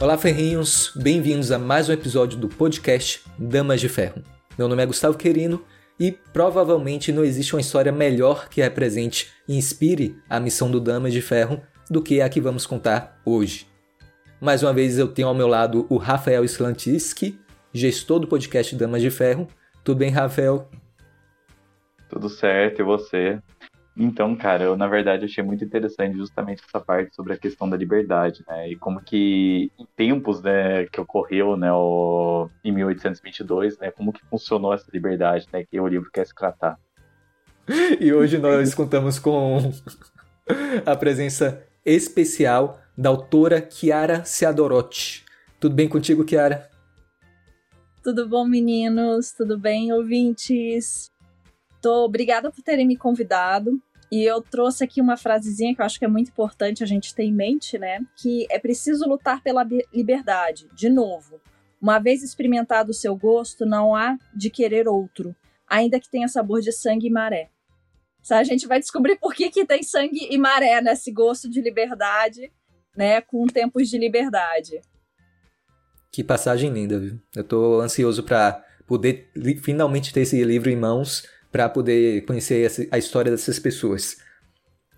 Olá, ferrinhos! Bem-vindos a mais um episódio do podcast Damas de Ferro. Meu nome é Gustavo Querino e provavelmente não existe uma história melhor que represente e inspire a missão do Damas de Ferro do que a que vamos contar hoje. Mais uma vez eu tenho ao meu lado o Rafael Slantiski, gestor do podcast Damas de Ferro. Tudo bem, Rafael? Tudo certo, e você? Então, cara, eu na verdade achei muito interessante justamente essa parte sobre a questão da liberdade, né? E como que em tempos, né, que ocorreu, né, o, em 1822, né, como que funcionou essa liberdade, né, que o livro quer se tratar. E hoje nós contamos com a presença especial da autora Chiara Seadorotti. Tudo bem contigo, Chiara? Tudo bom, meninos? Tudo bem, ouvintes? Tô obrigada por terem me convidado. E eu trouxe aqui uma frasezinha que eu acho que é muito importante a gente ter em mente, né? Que é preciso lutar pela liberdade. De novo, uma vez experimentado o seu gosto, não há de querer outro, ainda que tenha sabor de sangue e maré. A gente vai descobrir por que, que tem sangue e maré nesse gosto de liberdade, né? Com tempos de liberdade. Que passagem linda, viu? Eu tô ansioso para poder finalmente ter esse livro em mãos para poder conhecer a história dessas pessoas.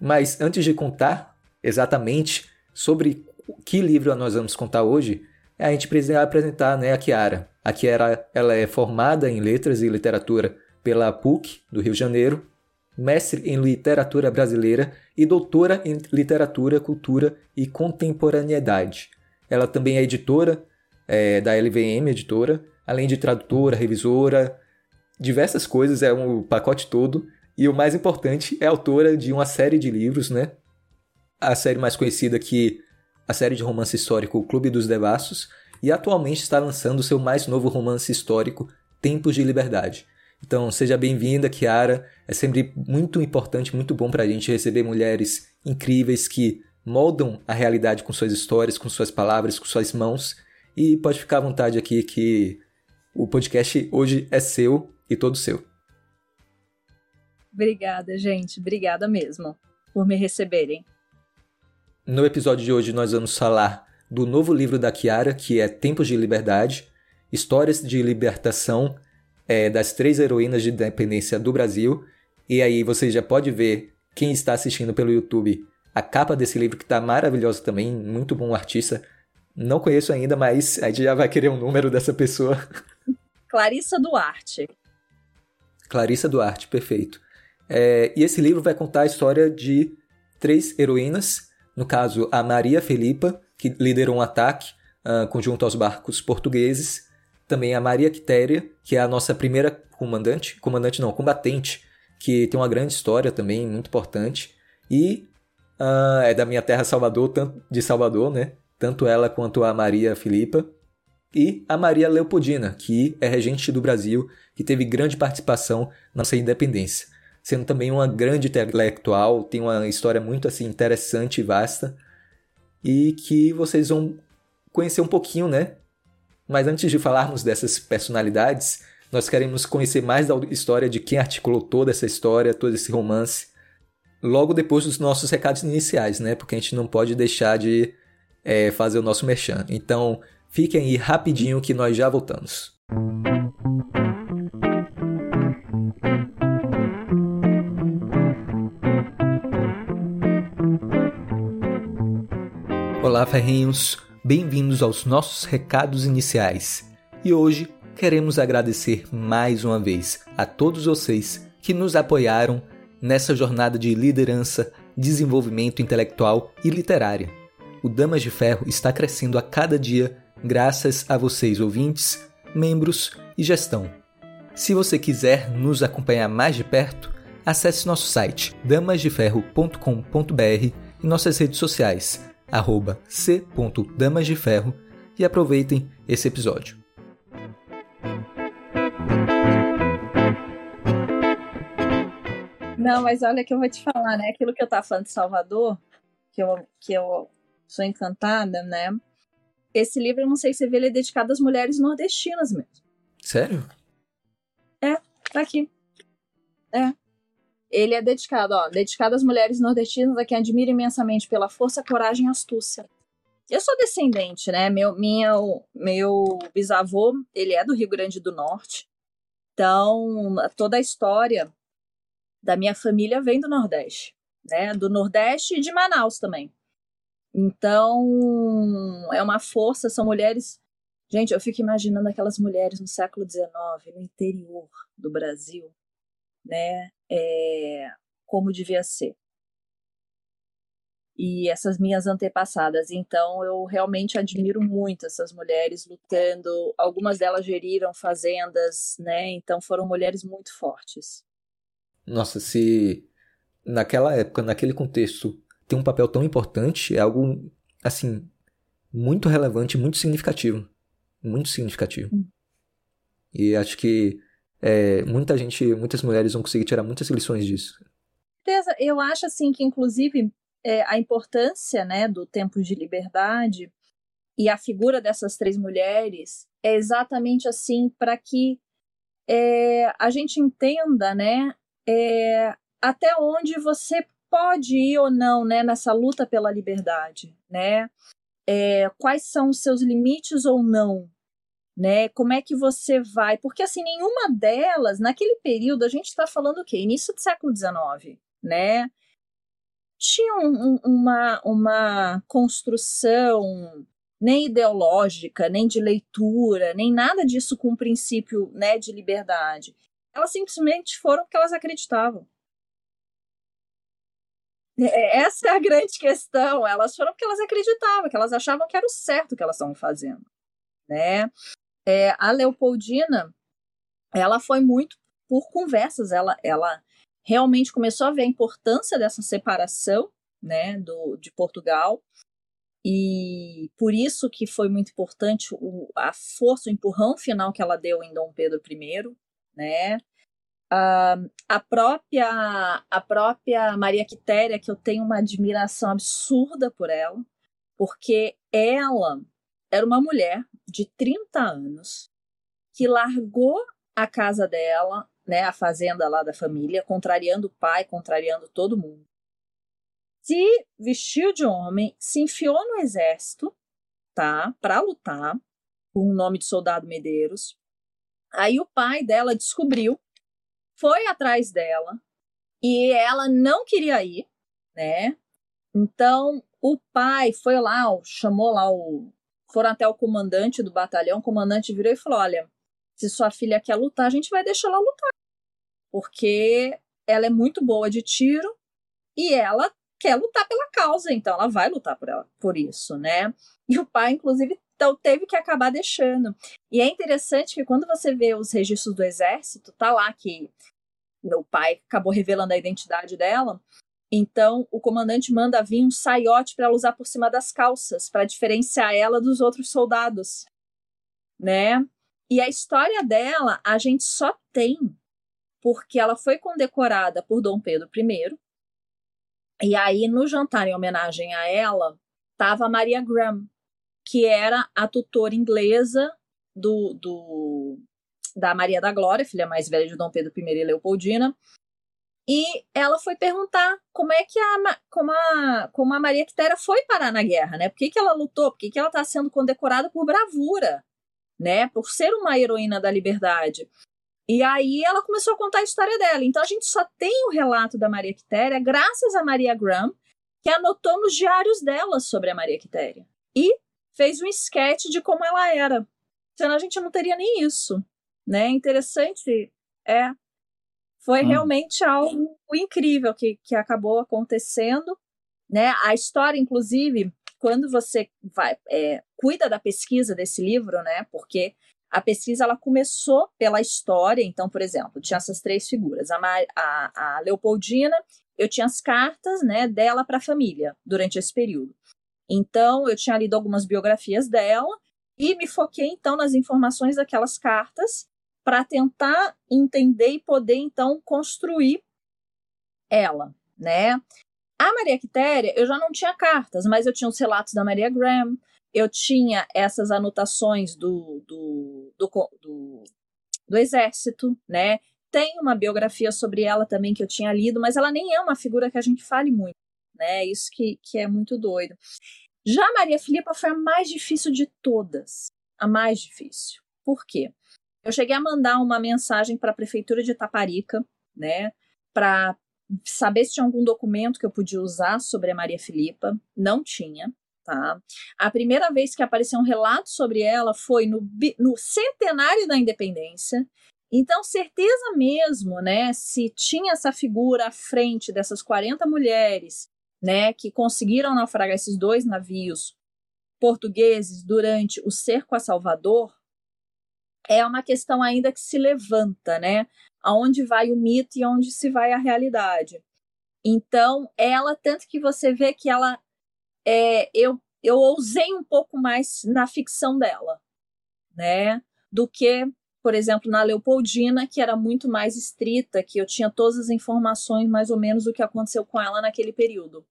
Mas antes de contar exatamente sobre que livro nós vamos contar hoje, a gente precisa apresentar né, a Kiara. A Kiara ela é formada em Letras e Literatura pela PUC do Rio de Janeiro, mestre em Literatura Brasileira e doutora em Literatura, Cultura e Contemporaneidade. Ela também é editora é, da LVM Editora, além de tradutora, revisora, diversas coisas, é um pacote todo. E o mais importante, é autora de uma série de livros, né? A série mais conhecida que a série de romance histórico O Clube dos Devassos, e atualmente está lançando seu mais novo romance histórico, Tempos de Liberdade. Então, seja bem-vinda, Kiara. É sempre muito importante, muito bom para a gente receber mulheres incríveis que moldam a realidade com suas histórias, com suas palavras, com suas mãos. E pode ficar à vontade aqui que o podcast hoje é seu e todo seu. Obrigada, gente. Obrigada mesmo por me receberem. No episódio de hoje nós vamos falar do novo livro da Kiara, que é Tempos de Liberdade, Histórias de Libertação é, das Três Heroínas de Independência do Brasil. E aí você já pode ver, quem está assistindo pelo YouTube, a capa desse livro que está maravilhosa também, muito bom artista. Não conheço ainda, mas a gente já vai querer um número dessa pessoa. Clarissa Duarte. Clarissa Duarte, perfeito. É, e esse livro vai contar a história de três heroínas, no caso a Maria Felipa, que liderou um ataque uh, conjunto aos barcos portugueses, também a Maria Quitéria, que é a nossa primeira comandante, comandante não, combatente, que tem uma grande história também, muito importante, e uh, é da minha terra Salvador, de Salvador, né? Tanto ela quanto a Maria Filipa e a Maria Leopoldina, que é regente do Brasil, que teve grande participação na nossa independência, sendo também uma grande intelectual, tem uma história muito assim interessante e vasta, e que vocês vão conhecer um pouquinho, né? Mas antes de falarmos dessas personalidades, nós queremos conhecer mais da história de quem articulou toda essa história, todo esse romance, logo depois dos nossos recados iniciais, né? Porque a gente não pode deixar de é, fazer o nosso merchan. Então, Fiquem aí rapidinho que nós já voltamos. Olá, ferrinhos! Bem-vindos aos nossos recados iniciais. E hoje queremos agradecer mais uma vez a todos vocês que nos apoiaram nessa jornada de liderança, desenvolvimento intelectual e literária. O Damas de Ferro está crescendo a cada dia graças a vocês, ouvintes, membros e gestão. Se você quiser nos acompanhar mais de perto, acesse nosso site damasdeferro.com.br e nossas redes sociais, arroba c.damasdeferro e aproveitem esse episódio. Não, mas olha que eu vou te falar, né? Aquilo que eu tava falando de Salvador, que eu, que eu sou encantada, né? Esse livro, eu não sei se você vê, ele é dedicado às mulheres nordestinas mesmo. Sério? É, tá aqui. É. Ele é dedicado, ó, dedicado às mulheres nordestinas a quem admira imensamente pela força, coragem e astúcia. eu sou descendente, né? Meu, minha, meu bisavô, ele é do Rio Grande do Norte. Então, toda a história da minha família vem do Nordeste, né? Do Nordeste e de Manaus também. Então, é uma força, são mulheres. Gente, eu fico imaginando aquelas mulheres no século XIX, no interior do Brasil, né? É, como devia ser. E essas minhas antepassadas. Então, eu realmente admiro muito essas mulheres lutando. Algumas delas geriram fazendas, né? Então, foram mulheres muito fortes. Nossa, se naquela época, naquele contexto, tem um papel tão importante, é algo, assim, muito relevante, muito significativo. Muito significativo. Hum. E acho que é, muita gente, muitas mulheres vão conseguir tirar muitas lições disso. Eu acho, assim, que inclusive é, a importância, né, do tempo de liberdade e a figura dessas três mulheres é exatamente assim para que é, a gente entenda, né, é, até onde você pode ir ou não, né, nessa luta pela liberdade, né? É, quais são os seus limites ou não, né? Como é que você vai? Porque assim, nenhuma delas, naquele período, a gente está falando o quê? Início do século XIX, né? Tinha um, uma, uma construção nem ideológica, nem de leitura, nem nada disso com o princípio né, de liberdade. Elas simplesmente foram porque elas acreditavam. É, essa é a grande questão. Elas foram porque elas acreditavam, que elas achavam que era o certo que elas estavam fazendo. Né? É, a Leopoldina, ela foi muito por conversas. Ela, ela realmente começou a ver a importância dessa separação né, do, de Portugal. E por isso que foi muito importante o, a força, o empurrão final que ela deu em Dom Pedro I, né? Uh, a própria a própria Maria Quitéria, que eu tenho uma admiração absurda por ela, porque ela era uma mulher de 30 anos que largou a casa dela, né, a fazenda lá da família, contrariando o pai, contrariando todo mundo. Se vestiu de homem, se enfiou no exército, tá, para lutar, com o nome de soldado Medeiros, Aí o pai dela descobriu, foi atrás dela e ela não queria ir, né? Então o pai foi lá, chamou lá o. Foram até o comandante do batalhão, o comandante virou e falou: Olha, se sua filha quer lutar, a gente vai deixar ela lutar. Porque ela é muito boa de tiro e ela quer lutar pela causa, então ela vai lutar por, ela, por isso, né? E o pai, inclusive, então teve que acabar deixando. E é interessante que quando você vê os registros do exército, tá lá que meu pai acabou revelando a identidade dela. Então o comandante manda vir um saiote para ela usar por cima das calças, para diferenciar ela dos outros soldados, né? E a história dela a gente só tem porque ela foi condecorada por Dom Pedro I. E aí no jantar em homenagem a ela estava Maria Graham, que era a tutora inglesa do, do, da Maria da Glória, filha mais velha de Dom Pedro I e Leopoldina. E ela foi perguntar como é que a, como a, como a Maria Quitéria foi parar na guerra, né? Por que, que ela lutou? Por que, que ela está sendo condecorada por bravura, né? Por ser uma heroína da liberdade. E aí ela começou a contar a história dela. Então a gente só tem o relato da Maria Quitéria graças a Maria Graham, que anotou nos diários dela sobre a Maria Quitéria. E fez um esquete de como ela era. Senão a gente não teria nem isso, né? Interessante, é. Foi hum. realmente algo incrível que, que acabou acontecendo, né? A história, inclusive, quando você vai é, cuida da pesquisa desse livro, né? Porque a pesquisa ela começou pela história. Então, por exemplo, tinha essas três figuras: a, a, a Leopoldina, eu tinha as cartas, né, dela para a família durante esse período. Então, eu tinha lido algumas biografias dela e me foquei então nas informações daquelas cartas para tentar entender e poder então construir ela, né? A Maria Quitéria, eu já não tinha cartas, mas eu tinha os relatos da Maria Graham, eu tinha essas anotações do, do, do, do, do exército, né? Tem uma biografia sobre ela também que eu tinha lido, mas ela nem é uma figura que a gente fale muito, né? Isso que, que é muito doido. Já Maria Filipa foi a mais difícil de todas. A mais difícil. Por quê? Eu cheguei a mandar uma mensagem para a prefeitura de Taparica, né, para saber se tinha algum documento que eu podia usar sobre a Maria Filipa. Não tinha, tá? A primeira vez que apareceu um relato sobre ela foi no, no centenário da independência. Então, certeza mesmo, né, se tinha essa figura à frente dessas 40 mulheres, né, que conseguiram naufragar esses dois navios portugueses durante o cerco a Salvador, é uma questão ainda que se levanta, né? Aonde vai o mito e aonde se vai a realidade. Então, ela, tanto que você vê que ela. É, eu, eu ousei um pouco mais na ficção dela, né? Do que, por exemplo, na Leopoldina, que era muito mais estrita, que eu tinha todas as informações mais ou menos do que aconteceu com ela naquele período.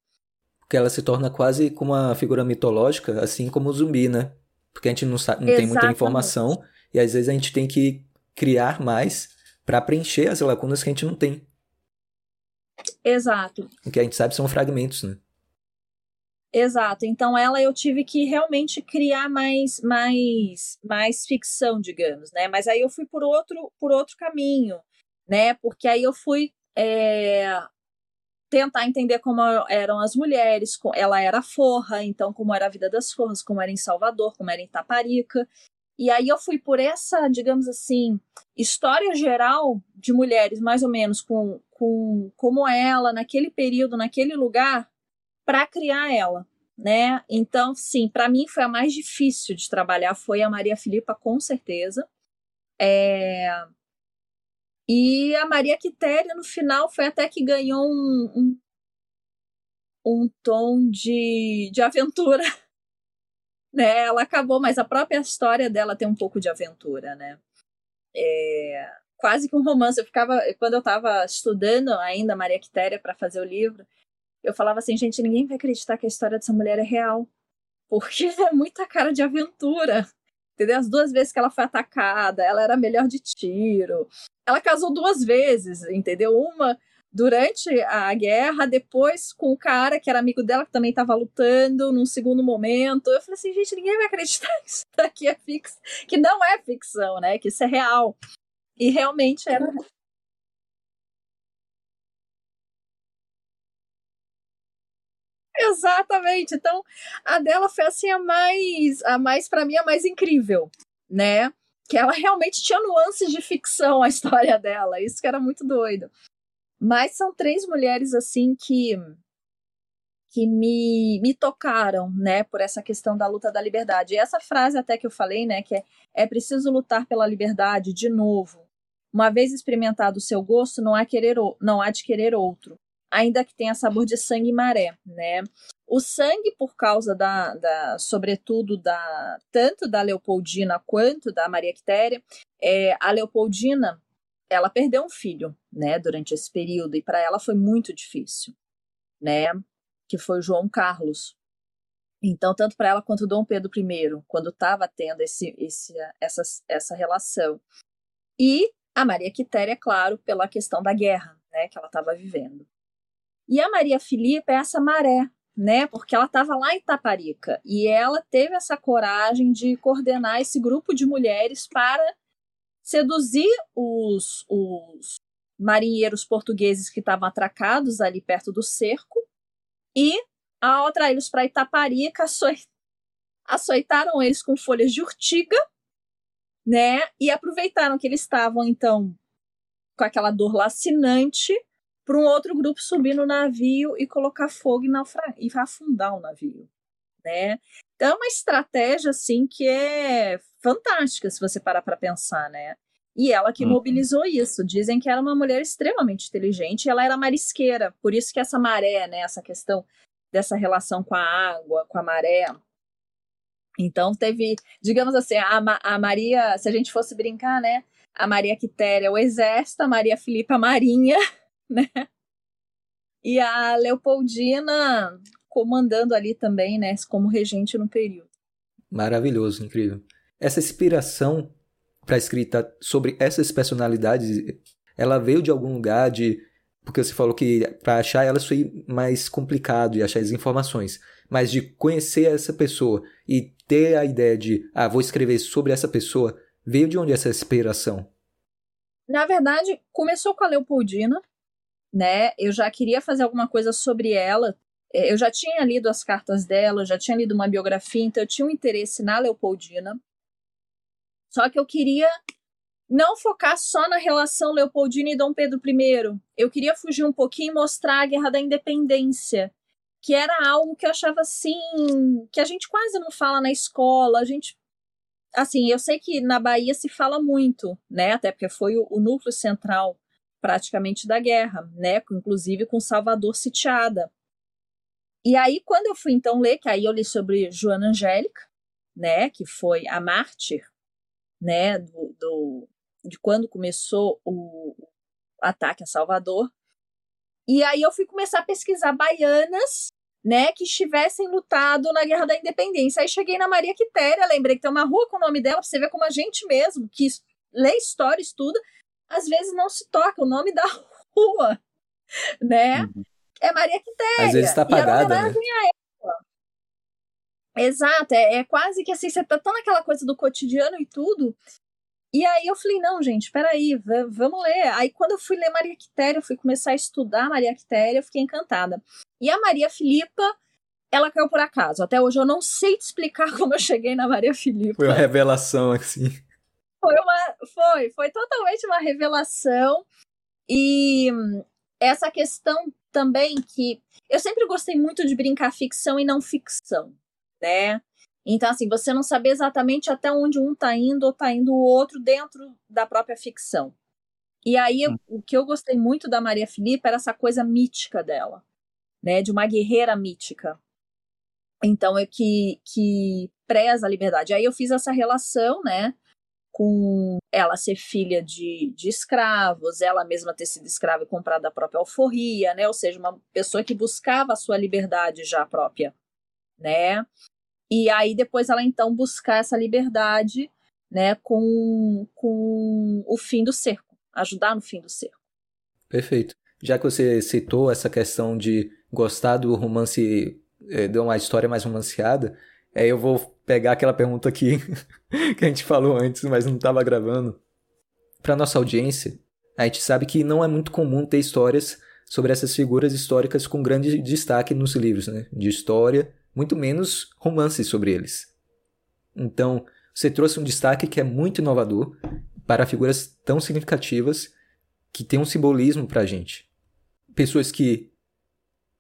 Porque ela se torna quase como uma figura mitológica, assim como o zumbi, né? Porque a gente não, sabe, não tem muita informação e às vezes a gente tem que criar mais para preencher as lacunas que a gente não tem. Exato. O que a gente sabe são fragmentos, né? Exato. Então ela eu tive que realmente criar mais mais mais ficção, digamos, né? Mas aí eu fui por outro por outro caminho, né? Porque aí eu fui é, tentar entender como eram as mulheres, ela era forra, então como era a vida das forras, como era em Salvador, como era em Taparica. E aí eu fui por essa, digamos assim, história geral de mulheres, mais ou menos, com, com como ela, naquele período, naquele lugar, para criar ela. Né? Então, sim, para mim foi a mais difícil de trabalhar, foi a Maria Filipa, com certeza. É... E a Maria Quitéria, no final, foi até que ganhou um, um, um tom de, de aventura né? Ela acabou, mas a própria história dela tem um pouco de aventura, né? É, quase que um romance. Eu ficava, quando eu estava estudando ainda Maria Quitéria para fazer o livro, eu falava assim, gente, ninguém vai acreditar que a história dessa mulher é real, porque é muita cara de aventura. Entendeu? As duas vezes que ela foi atacada, ela era melhor de tiro. Ela casou duas vezes, entendeu? Uma durante a guerra, depois com o cara que era amigo dela, que também estava lutando num segundo momento. Eu falei assim, gente, ninguém vai acreditar que isso daqui é fix... que não é ficção, né? Que isso é real. E realmente era. Exatamente. Então, a dela foi assim a mais, a mais para mim a mais incrível, né? Que ela realmente tinha nuances de ficção a história dela. Isso que era muito doido. Mas são três mulheres assim que que me, me tocaram, né, por essa questão da luta da liberdade. E essa frase até que eu falei, né, que é, é preciso lutar pela liberdade de novo. Uma vez experimentado o seu gosto, não há, querer, não há de querer outro, ainda que tenha sabor de sangue e maré, né. O sangue, por causa da, da sobretudo, da tanto da Leopoldina quanto da Maria Quitéria, é, a Leopoldina, ela perdeu um filho, né, durante esse período e para ela foi muito difícil, né, que foi o João Carlos. Então, tanto para ela quanto Dom Pedro I, quando estava tendo esse, esse, essa, essa relação. E a Maria Quitéria, claro, pela questão da guerra, né, que ela estava vivendo. E a Maria Filipa é essa maré, né, porque ela estava lá em Taparica e ela teve essa coragem de coordenar esse grupo de mulheres para seduzir os, os marinheiros portugueses que estavam atracados ali perto do cerco e, ao atraí-los para Itaparica, açoitaram eles com folhas de urtiga, né? E aproveitaram que eles estavam, então, com aquela dor lacinante para um outro grupo subir no navio e colocar fogo e, e afundar o navio, né? Então é uma estratégia assim que é fantástica se você parar para pensar, né? E ela que uhum. mobilizou isso. Dizem que era uma mulher extremamente inteligente, ela era marisqueira, por isso que essa maré, né, essa questão dessa relação com a água, com a maré. Então teve, digamos assim, a, a Maria, se a gente fosse brincar, né, a Maria Quitéria, o exército, a Maria Filipa, a marinha, né? E a Leopoldina comandando ali também, né, como regente no período. Maravilhoso, incrível. Essa inspiração para escrita sobre essas personalidades, ela veio de algum lugar de porque você falou que para achar elas foi mais complicado de achar as informações. mas de conhecer essa pessoa e ter a ideia de, ah, vou escrever sobre essa pessoa, veio de onde essa inspiração? Na verdade, começou com a Leopoldina, né? Eu já queria fazer alguma coisa sobre ela. É, eu já tinha lido as cartas dela, já tinha lido uma biografia, então eu tinha um interesse na Leopoldina. Só que eu queria não focar só na relação Leopoldina e Dom Pedro I. Eu queria fugir um pouquinho e mostrar a Guerra da Independência, que era algo que eu achava assim, que a gente quase não fala na escola, a gente assim, eu sei que na Bahia se fala muito, né? Até porque foi o, o núcleo central praticamente da guerra, né? Inclusive com Salvador sitiada. E aí, quando eu fui então ler, que aí eu li sobre Joana Angélica, né? Que foi a mártir, né? Do, do, de quando começou o ataque a Salvador. E aí eu fui começar a pesquisar baianas né, que estivessem lutado na Guerra da Independência. Aí cheguei na Maria Quitéria, lembrei que tem uma rua com o nome dela, pra você ver como a gente mesmo, que lê história, estuda, às vezes não se toca o nome da rua, né? Uhum. É Maria Quitéria. Às vezes está apagada, né? Exato, é, é, quase que assim, você tá tão naquela coisa do cotidiano e tudo. E aí eu falei, não, gente, peraí, vamos ler. Aí quando eu fui ler Maria Quitéria, eu fui começar a estudar Maria Quitéria, eu fiquei encantada. E a Maria Filipa, ela caiu por acaso. Até hoje eu não sei te explicar como eu cheguei na Maria Filipa. Foi uma revelação, assim. Foi uma. Foi, foi totalmente uma revelação. E essa questão também que. Eu sempre gostei muito de brincar ficção e não ficção, né? Então, assim, você não saber exatamente até onde um tá indo ou tá indo o outro dentro da própria ficção. E aí, hum. o que eu gostei muito da Maria Filipa era essa coisa mítica dela né, de uma guerreira mítica. Então é que que preza a liberdade. Aí eu fiz essa relação, né, com ela ser filha de, de escravos, ela mesma ter sido escrava e comprada a própria alforria, né, ou seja, uma pessoa que buscava a sua liberdade já própria, né? E aí depois ela então buscar essa liberdade, né, com, com o fim do cerco, ajudar no fim do cerco. Perfeito. Já que você citou essa questão de gostar do romance, é, de uma história mais romanceada, aí eu vou pegar aquela pergunta aqui que a gente falou antes, mas não estava gravando. Para nossa audiência, a gente sabe que não é muito comum ter histórias sobre essas figuras históricas com grande destaque nos livros né, de história, muito menos romances sobre eles. Então, você trouxe um destaque que é muito inovador para figuras tão significativas que tem um simbolismo para a gente. Pessoas que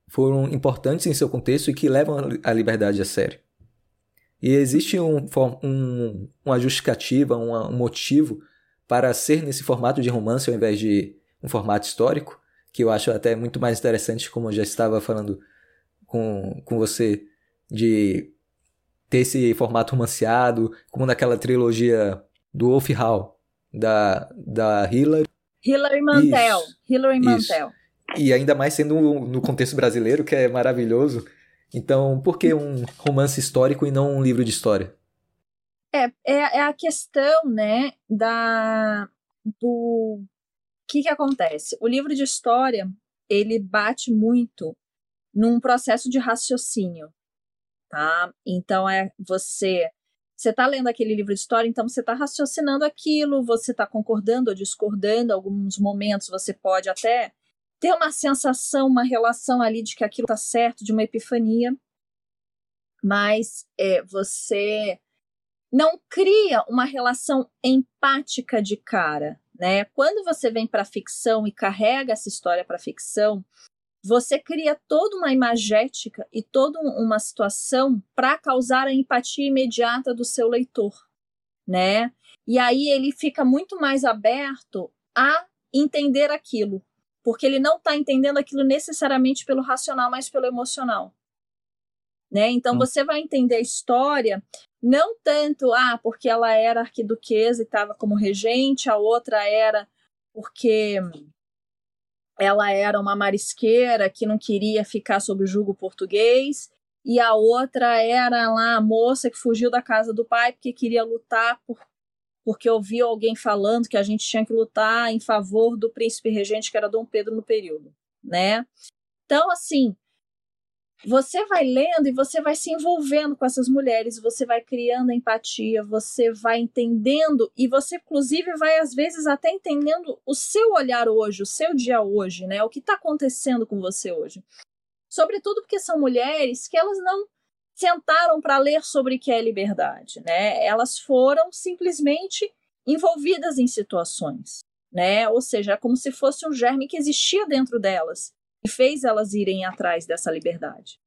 foram importantes em seu contexto e que levam a liberdade a sério. E existe um, um, uma justificativa, um, um motivo para ser nesse formato de romance ao invés de um formato histórico, que eu acho até muito mais interessante, como eu já estava falando com, com você, de ter esse formato romanceado, como naquela trilogia do Wolf Hall, da, da Hillary. Hillary Mantel. Isso, Hillary Mantel. Isso. E ainda mais sendo no contexto brasileiro, que é maravilhoso. Então, por que um romance histórico e não um livro de história? É, é, é a questão, né, da do que que acontece. O livro de história, ele bate muito num processo de raciocínio, tá? Então é você você está lendo aquele livro de história, então você está raciocinando aquilo, você está concordando ou discordando. Alguns momentos você pode até ter uma sensação, uma relação ali de que aquilo está certo, de uma epifania, mas é, você não cria uma relação empática de cara, né? Quando você vem para ficção e carrega essa história para ficção, você cria toda uma imagética e toda uma situação para causar a empatia imediata do seu leitor, né? E aí ele fica muito mais aberto a entender aquilo, porque ele não está entendendo aquilo necessariamente pelo racional, mas pelo emocional. Né? Então hum. você vai entender a história não tanto ah porque ela era arquiduquesa e estava como regente, a outra era porque ela era uma marisqueira que não queria ficar sob o jugo português e a outra era lá a moça que fugiu da casa do pai porque queria lutar por porque ouviu alguém falando que a gente tinha que lutar em favor do príncipe regente que era Dom Pedro no período, né? Então, assim, você vai lendo e você vai se envolvendo com essas mulheres, você vai criando empatia, você vai entendendo e você inclusive vai às vezes até entendendo o seu olhar hoje, o seu dia hoje, né? O que está acontecendo com você hoje. Sobretudo porque são mulheres que elas não sentaram para ler sobre o que é liberdade, né? Elas foram simplesmente envolvidas em situações, né? Ou seja, é como se fosse um germe que existia dentro delas e fez elas irem atrás dessa liberdade.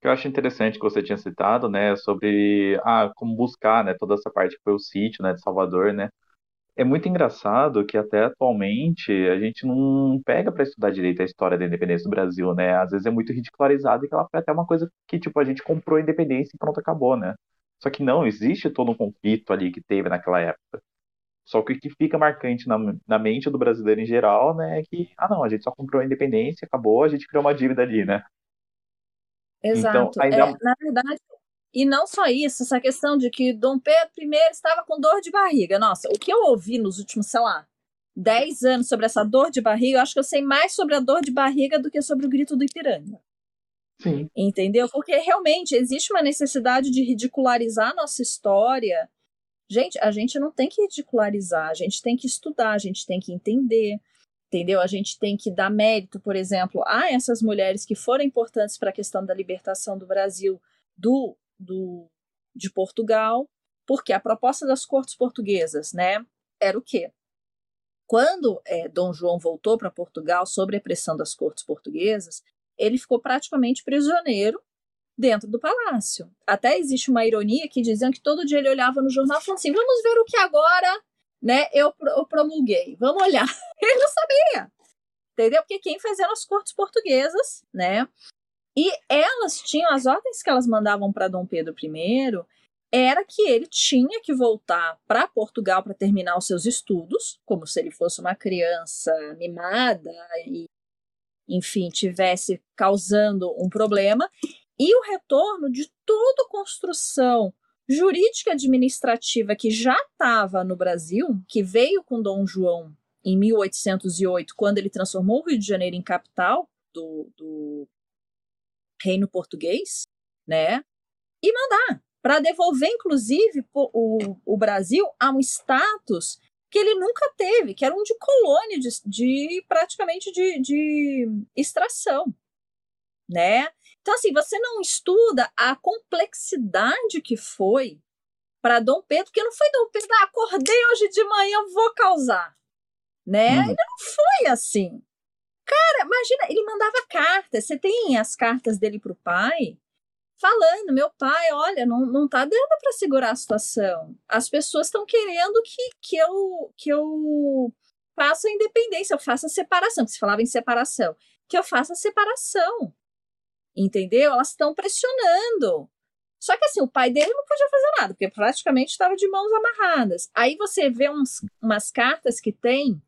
Eu acho interessante que você tinha citado, né, sobre ah, como buscar, né, toda essa parte que foi o sítio, né, de Salvador, né. É muito engraçado que até atualmente a gente não pega para estudar direito a história da independência do Brasil, né? Às vezes é muito ridicularizado e que ela foi até uma coisa que tipo a gente comprou a independência e pronto acabou, né? Só que não, existe todo um conflito ali que teve naquela época. Só que o que fica marcante na, na mente do brasileiro em geral, né, é que, ah, não, a gente só comprou a independência, acabou, a gente criou uma dívida ali, né? Exato. Então, ainda... é, na verdade, e não só isso, essa questão de que Dom Pedro I estava com dor de barriga. Nossa, o que eu ouvi nos últimos, sei lá, 10 anos sobre essa dor de barriga, eu acho que eu sei mais sobre a dor de barriga do que sobre o grito do Ipiranga. Sim. Entendeu? Porque realmente existe uma necessidade de ridicularizar a nossa história Gente, a gente não tem que ridicularizar, a gente tem que estudar, a gente tem que entender, entendeu? A gente tem que dar mérito, por exemplo, a essas mulheres que foram importantes para a questão da libertação do Brasil do, do de Portugal, porque a proposta das cortes portuguesas, né, era o quê? Quando é, Dom João voltou para Portugal sob a pressão das cortes portuguesas, ele ficou praticamente prisioneiro dentro do palácio. Até existe uma ironia que diziam que todo dia ele olhava no jornal e falava assim: vamos ver o que agora né, eu, eu promulguei. Vamos olhar. Ele não sabia. Entendeu? Porque quem fazia as cortes portuguesas, né? E elas tinham as ordens que elas mandavam para Dom Pedro I era que ele tinha que voltar para Portugal para terminar os seus estudos, como se ele fosse uma criança mimada e, enfim, tivesse causando um problema, e o retorno de toda construção jurídica administrativa que já estava no Brasil, que veio com Dom João em 1808, quando ele transformou o Rio de Janeiro em capital do, do Reino Português, né? E mandar para devolver, inclusive, o, o Brasil a um status que ele nunca teve, que era um de colônia de, de praticamente de, de extração, né? Então, assim, você não estuda a complexidade que foi para Dom Pedro, porque não foi Dom Pedro, ah, acordei hoje de manhã, vou causar. Né? Uhum. Ele não foi assim. Cara, imagina, ele mandava cartas. Você tem as cartas dele para o pai falando: meu pai, olha, não, não tá dando para segurar a situação. As pessoas estão querendo que, que, eu, que eu faça a independência, eu faça a separação. Que se falava em separação, que eu faça a separação entendeu? Elas estão pressionando. Só que assim, o pai dele não podia fazer nada, porque praticamente estava de mãos amarradas. Aí você vê uns, umas cartas que tem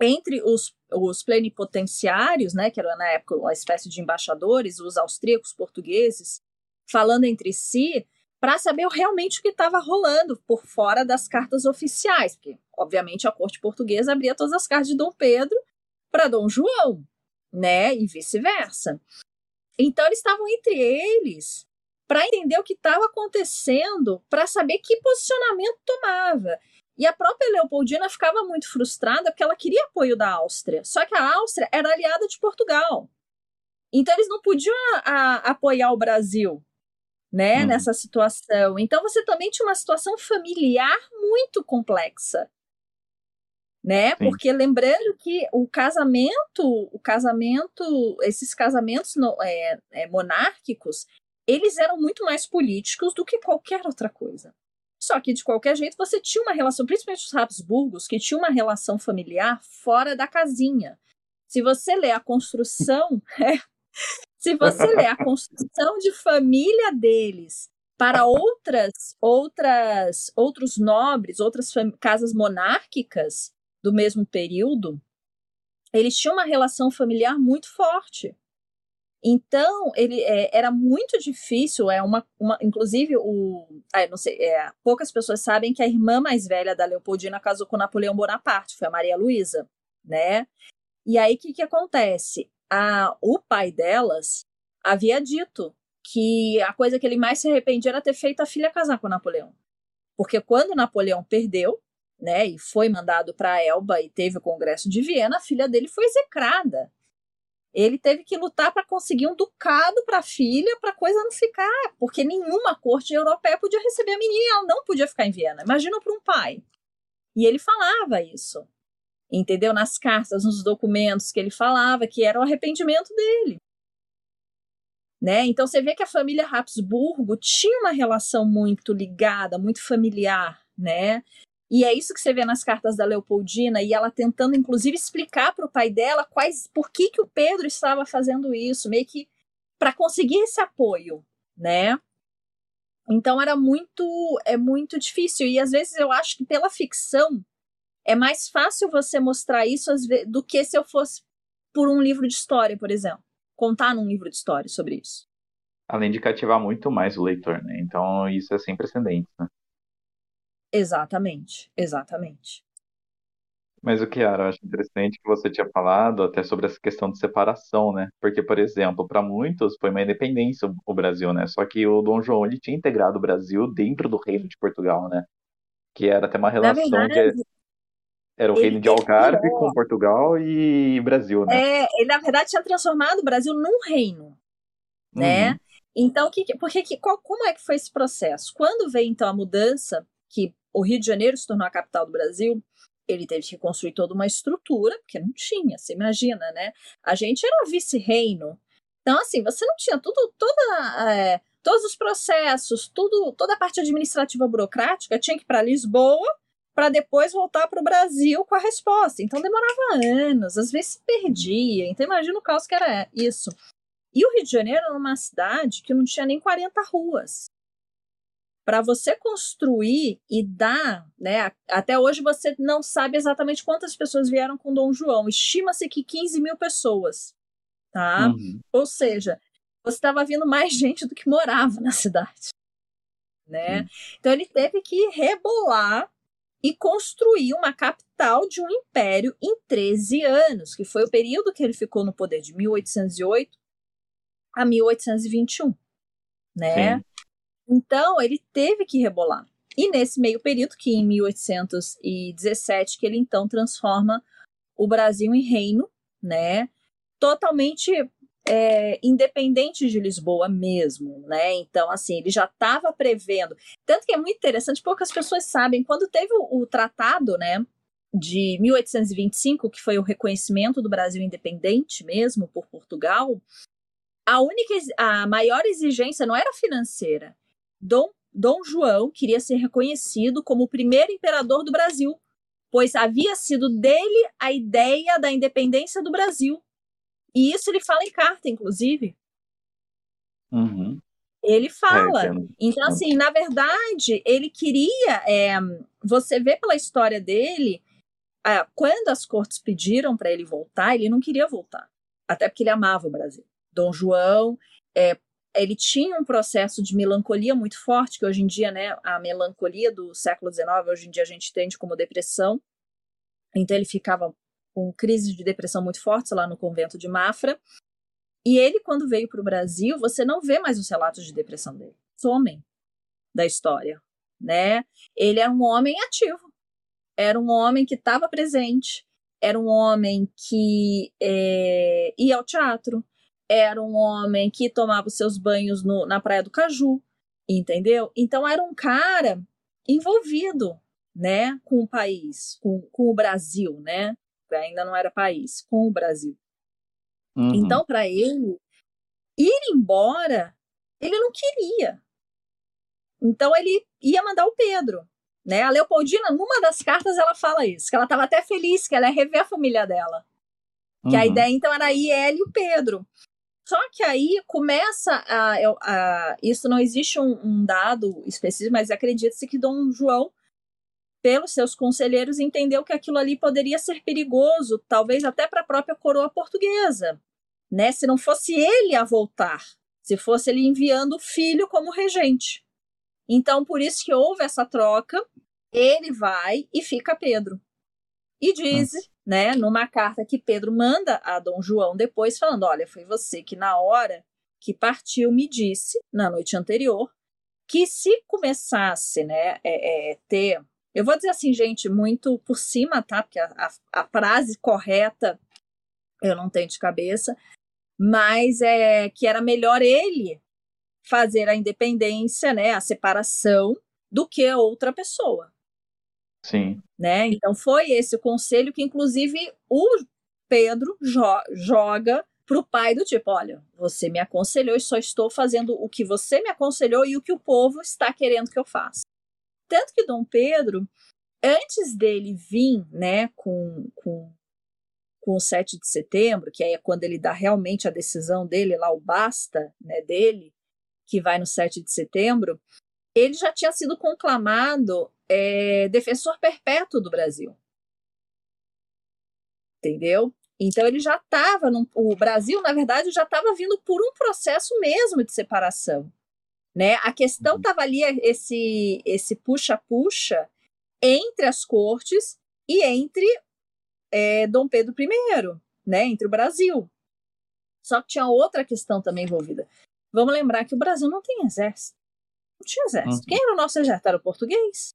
entre os, os plenipotenciários, né, que era na época uma espécie de embaixadores, os austríacos portugueses, falando entre si para saber realmente o que estava rolando por fora das cartas oficiais, porque obviamente a corte portuguesa abria todas as cartas de Dom Pedro para Dom João, né, e vice-versa. Então eles estavam entre eles para entender o que estava acontecendo, para saber que posicionamento tomava. E a própria Leopoldina ficava muito frustrada porque ela queria apoio da Áustria. Só que a Áustria era aliada de Portugal. Então eles não podiam a, a, apoiar o Brasil, né, uhum. nessa situação. Então você também tinha uma situação familiar muito complexa né? Sim. Porque lembrando que o casamento, o casamento, esses casamentos no, é, é, monárquicos, eles eram muito mais políticos do que qualquer outra coisa. Só que de qualquer jeito você tinha uma relação, principalmente os Habsburgos, que tinha uma relação familiar fora da casinha. Se você ler a construção, é, se você ler a construção de família deles para outras outras outros nobres, outras casas monárquicas, do mesmo período, eles tinham uma relação familiar muito forte. Então, ele é, era muito difícil, é uma, uma inclusive o, ah, não sei, é, poucas pessoas sabem que a irmã mais velha da Leopoldina casou com Napoleão Bonaparte, foi a Maria Luísa, né? E aí o que que acontece? A, o pai delas havia dito que a coisa que ele mais se arrependia era ter feito a filha casar com Napoleão. Porque quando Napoleão perdeu, né, e foi mandado para Elba e teve o Congresso de Viena, a filha dele foi execrada. Ele teve que lutar para conseguir um ducado para a filha, para a coisa não ficar, porque nenhuma corte europeia podia receber a menina, ela não podia ficar em Viena. Imagina para um pai. E ele falava isso, entendeu? Nas cartas, nos documentos que ele falava que era o arrependimento dele. Né? Então você vê que a família Habsburgo tinha uma relação muito ligada, muito familiar, né? E é isso que você vê nas cartas da Leopoldina e ela tentando inclusive explicar para o pai dela quais por que que o Pedro estava fazendo isso, meio que para conseguir esse apoio, né? Então era muito é muito difícil e às vezes eu acho que pela ficção é mais fácil você mostrar isso do que se eu fosse por um livro de história, por exemplo contar num livro de história sobre isso. Além de cativar muito mais o leitor, né? Então isso é sem precedentes, né? Exatamente, exatamente. Mas o que era, eu acho interessante que você tinha falado até sobre essa questão de separação, né? Porque, por exemplo, para muitos foi uma independência o Brasil, né? Só que o Dom João ele tinha integrado o Brasil dentro do reino de Portugal, né? Que era até uma relação verdade, de era o reino de Algarve com Portugal e Brasil, né? É, ele na verdade tinha transformado o Brasil num reino, né? Uhum. Então, que, porque, que, qual, como é que foi esse processo? Quando veio então a mudança, que o Rio de Janeiro se tornou a capital do Brasil, ele teve que construir toda uma estrutura, porque não tinha, você imagina, né? A gente era vice-reino. Então, assim, você não tinha tudo, toda, é, todos os processos, tudo, toda a parte administrativa burocrática tinha que ir para Lisboa para depois voltar para o Brasil com a resposta. Então demorava anos, às vezes se perdia. Então imagina o caos que era isso. E o Rio de Janeiro era uma cidade que não tinha nem 40 ruas. Para você construir e dar, né? Até hoje você não sabe exatamente quantas pessoas vieram com Dom João. Estima-se que 15 mil pessoas, tá? Uhum. Ou seja, você estava vindo mais gente do que morava na cidade, né? Uhum. Então ele teve que rebolar e construiu uma capital de um império em 13 anos, que foi o período que ele ficou no poder de 1808 a 1821, né? Sim. Então, ele teve que rebolar. E nesse meio período, que em 1817, que ele então transforma o Brasil em reino, né? Totalmente é, independente de Lisboa mesmo, né? Então, assim, ele já estava prevendo. Tanto que é muito interessante, poucas pessoas sabem, quando teve o, o tratado, né? De 1825, que foi o reconhecimento do Brasil independente mesmo por Portugal, a única, a maior exigência não era financeira. Dom, Dom João queria ser reconhecido como o primeiro imperador do Brasil, pois havia sido dele a ideia da independência do Brasil. E isso ele fala em carta, inclusive. Uhum. Ele fala. É, então, assim, na verdade, ele queria. É, você vê pela história dele, é, quando as cortes pediram para ele voltar, ele não queria voltar. Até porque ele amava o Brasil. Dom João, é, ele tinha um processo de melancolia muito forte, que hoje em dia, né, a melancolia do século XIX, hoje em dia a gente entende como depressão. Então ele ficava com crises de depressão muito fortes lá no convento de Mafra. E ele, quando veio para o Brasil, você não vê mais os relatos de depressão dele. Somem da história, né? Ele era um homem ativo. Era um homem que estava presente. Era um homem que é, ia ao teatro. Era um homem que tomava os seus banhos no, na Praia do Caju. Entendeu? Então era um cara envolvido, né, com o país, com, com o Brasil, né? ainda não era país, com o Brasil. Uhum. Então, para ele, ir embora, ele não queria. Então, ele ia mandar o Pedro. Né? A Leopoldina, numa das cartas, ela fala isso, que ela estava até feliz, que ela ia rever a família dela. Uhum. Que a uhum. ideia, então, era ir ela e o Pedro. Só que aí começa a. a isso não existe um, um dado específico, mas acredita-se que Dom João pelos seus conselheiros, entendeu que aquilo ali poderia ser perigoso, talvez até para a própria coroa portuguesa, né? Se não fosse ele a voltar, se fosse ele enviando o filho como regente. Então, por isso que houve essa troca, ele vai e fica Pedro. E diz, Nossa. né, numa carta que Pedro manda a Dom João depois, falando: olha, foi você que na hora que partiu me disse na noite anterior que se começasse, né, é, é, ter, eu vou dizer assim, gente, muito por cima, tá? Porque a, a, a frase correta eu não tenho de cabeça, mas é que era melhor ele fazer a independência, né, a separação, do que outra pessoa. Sim. Né? Então foi esse o conselho que, inclusive, o Pedro jo joga para o pai do tipo: olha, você me aconselhou e só estou fazendo o que você me aconselhou e o que o povo está querendo que eu faça. Tanto que Dom Pedro, antes dele vir né, com, com, com o 7 de setembro, que é quando ele dá realmente a decisão dele, lá o basta né, dele, que vai no 7 de setembro, ele já tinha sido conclamado é, defensor perpétuo do Brasil. Entendeu? Então ele já estava, o Brasil, na verdade, já estava vindo por um processo mesmo de separação. Né? A questão estava uhum. ali, esse esse puxa-puxa entre as cortes e entre é, Dom Pedro I, né? entre o Brasil. Só que tinha outra questão também envolvida. Vamos lembrar que o Brasil não tem exército. Não tinha exército. Uhum. Quem era o nosso exército? Era o português.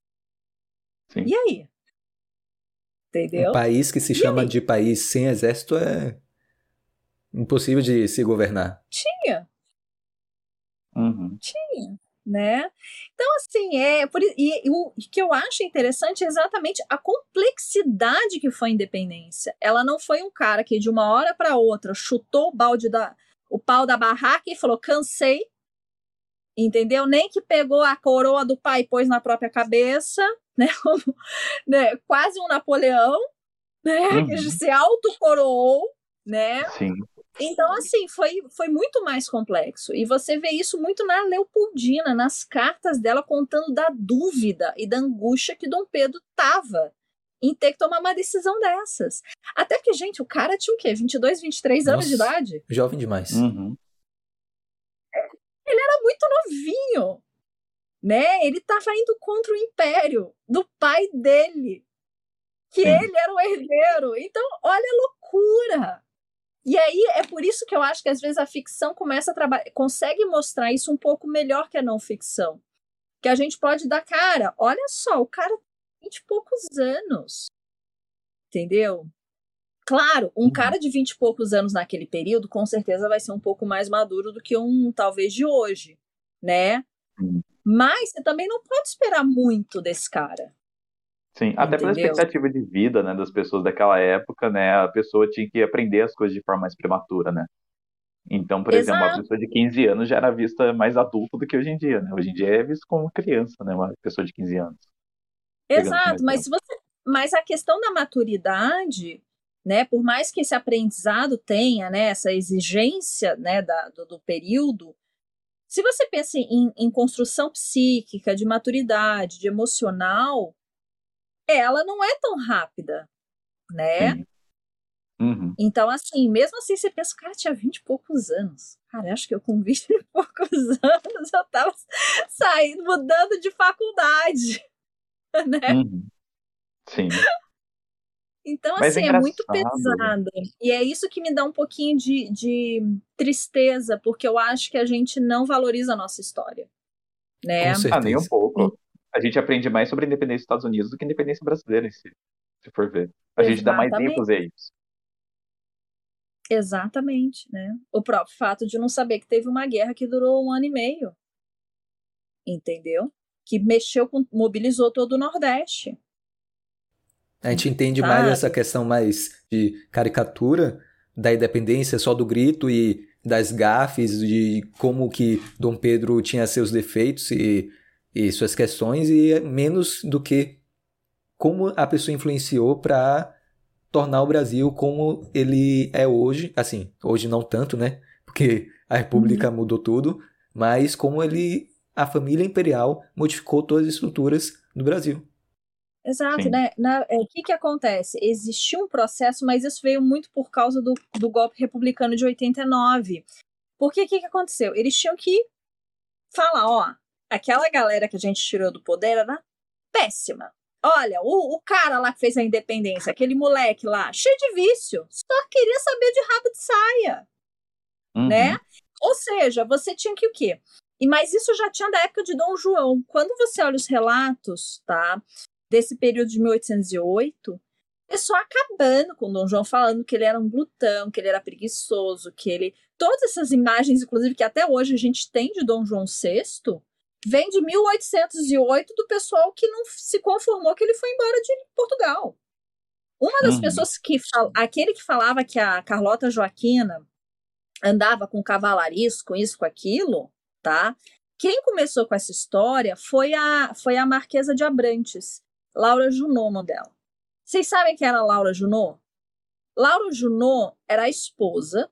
Sim. E aí? Entendeu? Um país que se chama de país sem exército é impossível de se governar. Tinha. Uhum. Tinha. Né? Então, assim, é. Por, e, e, o que eu acho interessante é exatamente a complexidade que foi a independência. Ela não foi um cara que de uma hora para outra chutou o balde da, o pau da barraca e falou: cansei, entendeu? Nem que pegou a coroa do pai e pôs na própria cabeça, né? né? Quase um Napoleão, né? Uhum. Que se autocoroou, né? Sim. Então, assim, foi, foi muito mais complexo. E você vê isso muito na Leopoldina, nas cartas dela contando da dúvida e da angústia que Dom Pedro tava em ter que tomar uma decisão dessas. Até porque, gente, o cara tinha o quê? 22, 23 Nossa, anos de idade? Jovem demais. Uhum. Ele era muito novinho, né? Ele estava indo contra o império do pai dele, que Sim. ele era o herdeiro. Então, olha a loucura. E aí é por isso que eu acho que às vezes a ficção começa a trabalhar, consegue mostrar isso um pouco melhor que a não ficção. Que a gente pode dar cara, olha só, o cara tem 20 e poucos anos. Entendeu? Claro, um uhum. cara de 20 e poucos anos naquele período, com certeza vai ser um pouco mais maduro do que um talvez de hoje, né? Uhum. Mas você também não pode esperar muito desse cara. Sim, até pela expectativa de vida, né, das pessoas daquela época, né, a pessoa tinha que aprender as coisas de forma mais prematura, né? Então, por Exato. exemplo, uma pessoa de 15 anos já era vista mais adulta do que hoje em dia, né? Hoje em dia é visto como criança, né, uma pessoa de 15 anos. Exato, mas se você mas a questão da maturidade né? Por mais que esse aprendizado tenha, né, essa exigência, né, da, do, do período, se você pensa em, em, construção psíquica, de maturidade, de emocional, ela não é tão rápida, né? Uhum. Então, assim, mesmo assim, você pensa, cara, tinha 20 e poucos anos. Cara, acho que eu com 20 e poucos anos eu tava saindo, mudando de faculdade, né? Uhum. Sim. Então, Mas é assim, é, é, muito pesado. E é isso que me dá um pouquinho de, de tristeza, porque eu acho que a gente não valoriza a nossa história. Né? Ah, nem um pouco. A gente aprende mais sobre a independência dos Estados Unidos do que a independência brasileira em si, se for ver. A Exatamente. gente dá mais ênfase a isso. Exatamente, né? O próprio fato de não saber que teve uma guerra que durou um ano e meio. Entendeu? Que mexeu com, mobilizou todo o Nordeste. A gente entende mais essa questão mais de caricatura da independência só do grito e das gafes, de como que Dom Pedro tinha seus defeitos e, e suas questões, e menos do que como a pessoa influenciou para tornar o Brasil como ele é hoje. Assim, hoje não tanto, né? Porque a República uhum. mudou tudo, mas como ele, a família imperial, modificou todas as estruturas do Brasil. Exato, Sim. né? É, o que, que acontece? Existiu um processo, mas isso veio muito por causa do, do golpe republicano de 89. Porque o que, que aconteceu? Eles tinham que falar, ó, aquela galera que a gente tirou do poder era péssima. Olha, o, o cara lá que fez a independência, aquele moleque lá, cheio de vício, só queria saber de rabo de saia. Uhum. Né? Ou seja, você tinha que o quê? E mas isso já tinha da época de Dom João. Quando você olha os relatos, tá, desse período de 1808, é só acabando com Dom João, falando que ele era um glutão, que ele era preguiçoso, que ele. Todas essas imagens, inclusive, que até hoje a gente tem de Dom João VI, vem de 1808 do pessoal que não se conformou que ele foi embora de Portugal. Uma das uhum. pessoas que. Aquele que falava que a Carlota Joaquina andava com cavalariço, com isso, com aquilo, tá? Quem começou com essa história foi a, foi a Marquesa de Abrantes, Laura Junot, nome dela. Vocês sabem quem era Laura Junot? Laura Junot era a esposa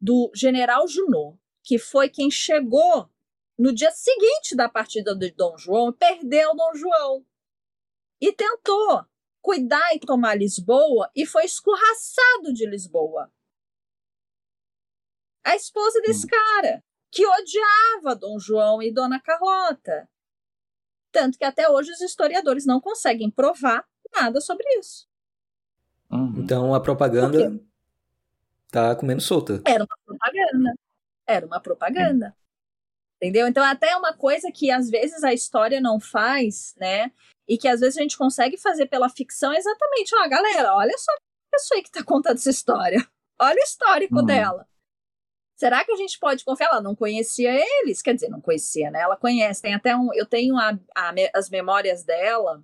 do general Junot, que foi quem chegou no dia seguinte da partida de Dom João e perdeu Dom João. E tentou cuidar e tomar Lisboa e foi escorraçado de Lisboa. A esposa desse hum. cara, que odiava Dom João e Dona Carlota. Tanto que até hoje os historiadores não conseguem provar nada sobre isso. Uhum. Então a propaganda tá comendo solta. Era uma propaganda. Era uma propaganda. Uhum. Entendeu? Então, até é uma coisa que às vezes a história não faz, né? E que às vezes a gente consegue fazer pela ficção exatamente, ó, galera, olha só a pessoa aí que tá contando essa história. Olha o histórico uhum. dela. Será que a gente pode confiar? Ela não conhecia eles, quer dizer, não conhecia, né? Ela conhece. Tem até um. Eu tenho a, a, as memórias dela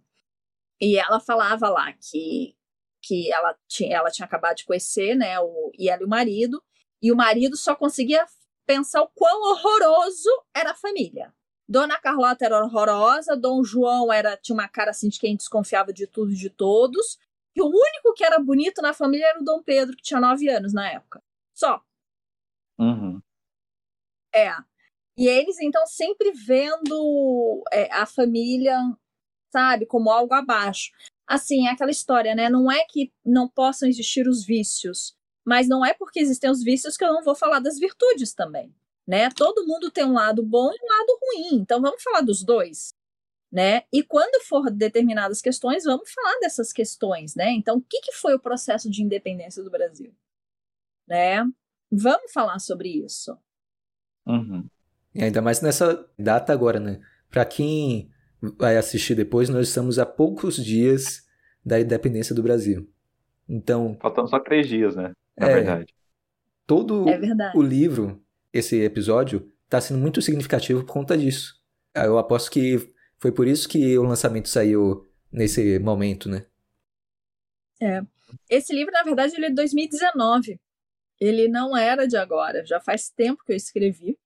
e ela falava lá que, que ela, tinha, ela tinha acabado de conhecer, né? O, e ela e o marido. E o marido só conseguia pensar o quão horroroso era a família. Dona Carlota era horrorosa, Dom João era tinha uma cara assim de quem desconfiava de tudo e de todos. E o único que era bonito na família era o Dom Pedro, que tinha nove anos na época. Só. Uhum. É. E eles, então, sempre vendo é, a família, sabe, como algo abaixo. Assim, é aquela história, né? Não é que não possam existir os vícios, mas não é porque existem os vícios que eu não vou falar das virtudes também, né? Todo mundo tem um lado bom e um lado ruim, então vamos falar dos dois, né? E quando for determinadas questões, vamos falar dessas questões, né? Então, o que, que foi o processo de independência do Brasil, né? Vamos falar sobre isso. Uhum. E ainda mais nessa data agora, né? Para quem vai assistir depois, nós estamos a poucos dias da independência do Brasil. Então. Faltam só três dias, né? Na é, verdade. Todo é verdade. o livro, esse episódio, está sendo muito significativo por conta disso. Eu aposto que foi por isso que o lançamento saiu nesse momento, né? É. Esse livro, na verdade, ele é de 2019. Ele não era de agora, já faz tempo que eu escrevi.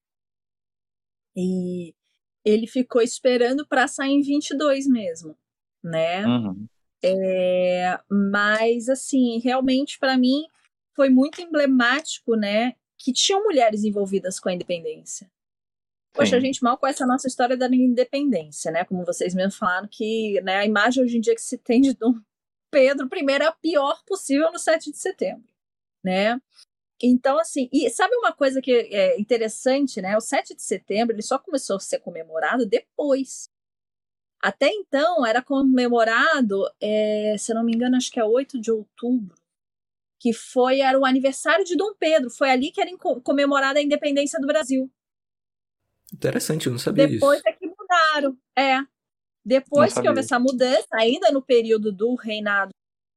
E ele ficou esperando para sair em 22 mesmo, né? Uhum. É, mas, assim, realmente para mim foi muito emblemático, né? Que tinham mulheres envolvidas com a independência. Poxa, Sim. a gente mal conhece a nossa história da independência, né? Como vocês mesmos falaram, que né, a imagem hoje em dia que se tem de Dom Pedro I é a pior possível no 7 de setembro, né? Então, assim, e sabe uma coisa que é interessante, né? O 7 de setembro ele só começou a ser comemorado depois. Até então era comemorado, é, se eu não me engano, acho que é 8 de outubro, que foi era o aniversário de Dom Pedro. Foi ali que era comemorada a independência do Brasil. Interessante, eu não sabia Depois disso. é que mudaram. É. Depois que houve essa mudança, ainda no período do reinado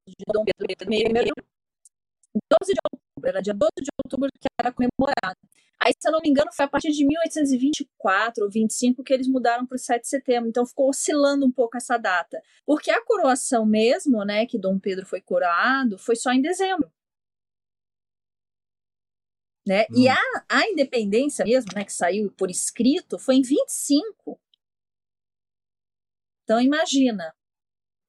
de Dom Pedro I, 12 de outubro, era dia 12 de outubro que era comemorado. Aí, se eu não me engano, foi a partir de 1824 ou 25 que eles mudaram para o 7 de setembro. Então ficou oscilando um pouco essa data. Porque a coroação mesmo, né, que Dom Pedro foi coroado, foi só em dezembro. Né? Hum. E a, a independência mesmo, né, que saiu por escrito, foi em 25. Então imagina,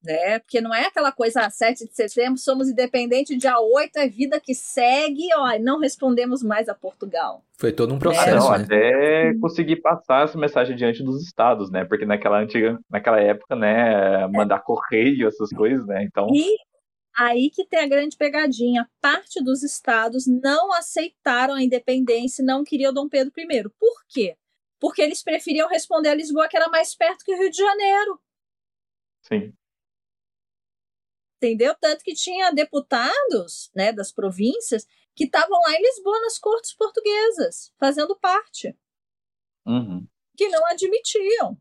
né? Porque não é aquela coisa, ah, 7 de setembro, somos independentes, dia 8 é vida que segue, ó, não respondemos mais a Portugal. Foi todo um processo, é, não, né? Até conseguir passar essa mensagem diante dos estados, né? Porque naquela antiga, naquela época, né, mandar é. correio, essas coisas, né? Então... E aí que tem a grande pegadinha. Parte dos estados não aceitaram a independência e não queriam Dom Pedro I. Por quê? Porque eles preferiam responder a Lisboa, que era mais perto que o Rio de Janeiro. Sim entendeu? Tanto que tinha deputados né, das províncias que estavam lá em Lisboa nas cortes portuguesas, fazendo parte, Uhum. que não admitiam,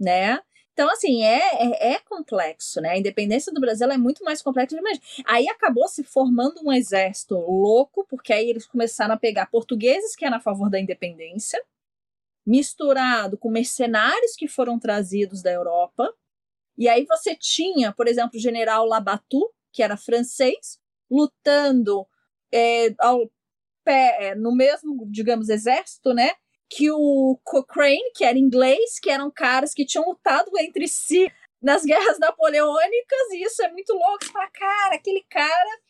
né? Então, assim, é, é, é complexo, né? A independência do Brasil é muito mais complexa Aí acabou se formando um exército louco, porque aí eles começaram a pegar portugueses que eram a favor da independência, misturado com mercenários que foram trazidos da Europa. E aí você tinha, por exemplo, o general Labatut, que era francês, lutando é, ao pé, é, no mesmo, digamos, exército, né? Que o Cochrane, que era inglês, que eram caras que tinham lutado entre si nas guerras napoleônicas, e isso é muito louco. Você fala, cara, aquele cara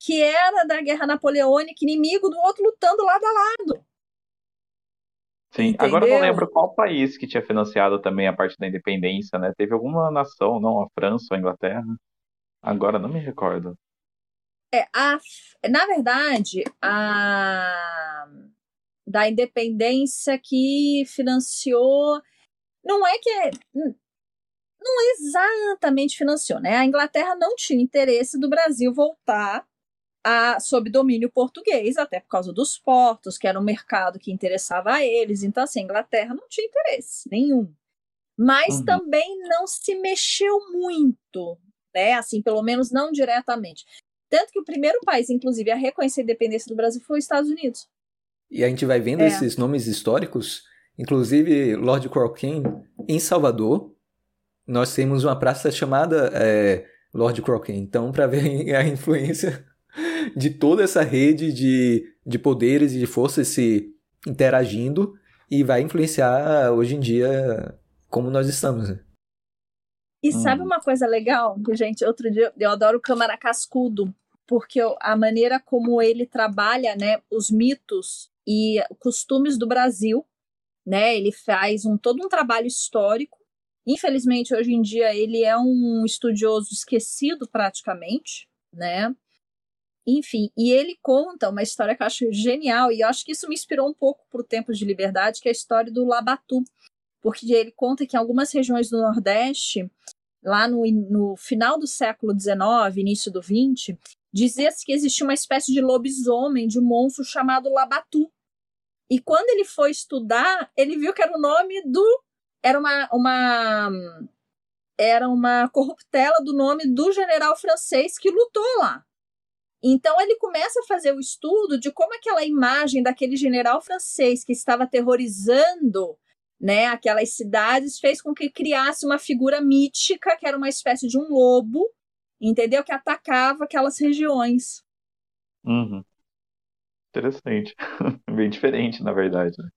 que era da guerra napoleônica, inimigo do outro, lutando lado a lado. Sim, Entendeu? agora eu não lembro qual país que tinha financiado também a parte da independência, né? Teve alguma nação, não, a França ou a Inglaterra? Agora não me recordo. É, a, na verdade, a da independência que financiou. Não é que. É, não exatamente financiou, né? A Inglaterra não tinha interesse do Brasil voltar a, sob domínio português, até por causa dos portos, que era um mercado que interessava a eles. Então, assim, a Inglaterra não tinha interesse nenhum. Mas Uhum. também não se mexeu muito, né? Assim, pelo menos não diretamente. Tanto que o primeiro país, inclusive, a reconhecer a independência do Brasil foi os Estados Unidos. E a gente vai vendo É. esses nomes históricos, inclusive Lord Croquet, em Salvador, nós temos uma praça chamada é, Lord Croquet. Então, para ver a influência de toda essa rede de, de poderes e de forças se interagindo e vai influenciar hoje em dia como nós estamos. né? E Hum. sabe uma coisa legal? Que, gente, outro dia eu adoro o Câmara Cascudo, porque a maneira como ele trabalha, né, os mitos e costumes do Brasil, né? Ele faz um todo um trabalho histórico. Infelizmente, hoje em dia ele é um estudioso esquecido praticamente, né? Enfim, e ele conta uma história que eu acho genial, e eu acho que isso me inspirou um pouco para o Tempos de Liberdade, que é a história do Labatu. Porque ele conta que em algumas regiões do Nordeste, lá no, no final do século XIX, início do XX, dizia-se que existia uma espécie de lobisomem, de monstro chamado Labatu. E quando ele foi estudar, ele viu que era o nome do. Era uma. uma era uma corruptela do nome do general francês que lutou lá. Então ele começa a fazer o estudo de como aquela imagem daquele general francês que estava aterrorizando né, aquelas cidades fez com que criasse uma figura mítica que era uma espécie de um lobo, entendeu? Que atacava aquelas regiões. Uhum. Interessante. Bem diferente, na verdade. né?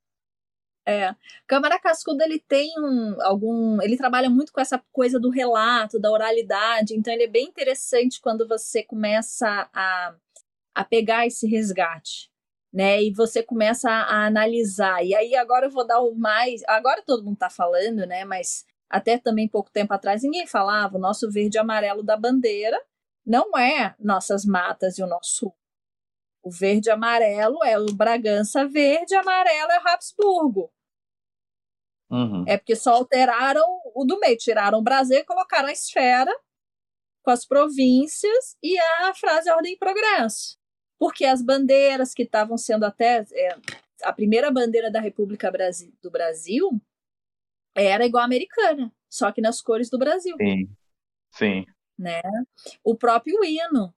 É, Câmara Cascudo ele tem um, algum, ele trabalha muito com essa coisa do relato, da oralidade, então ele é bem interessante quando você começa a, a pegar esse resgate, né? E você começa a, a analisar. E aí agora eu vou dar o mais, agora todo mundo tá falando, né? Mas até também pouco tempo atrás ninguém falava, o nosso verde e amarelo da bandeira não é nossas matas e o nosso o verde e amarelo é o Bragança verde, amarelo é o Habsburgo. Uhum. É porque só alteraram o do meio, tiraram o Brasil e colocaram a esfera com as províncias e a frase ordem e progresso. Porque as bandeiras que estavam sendo até. é, a primeira bandeira da República Brasi- do Brasil era igual à americana, só que nas cores do Brasil Sim. Sim. né? O próprio hino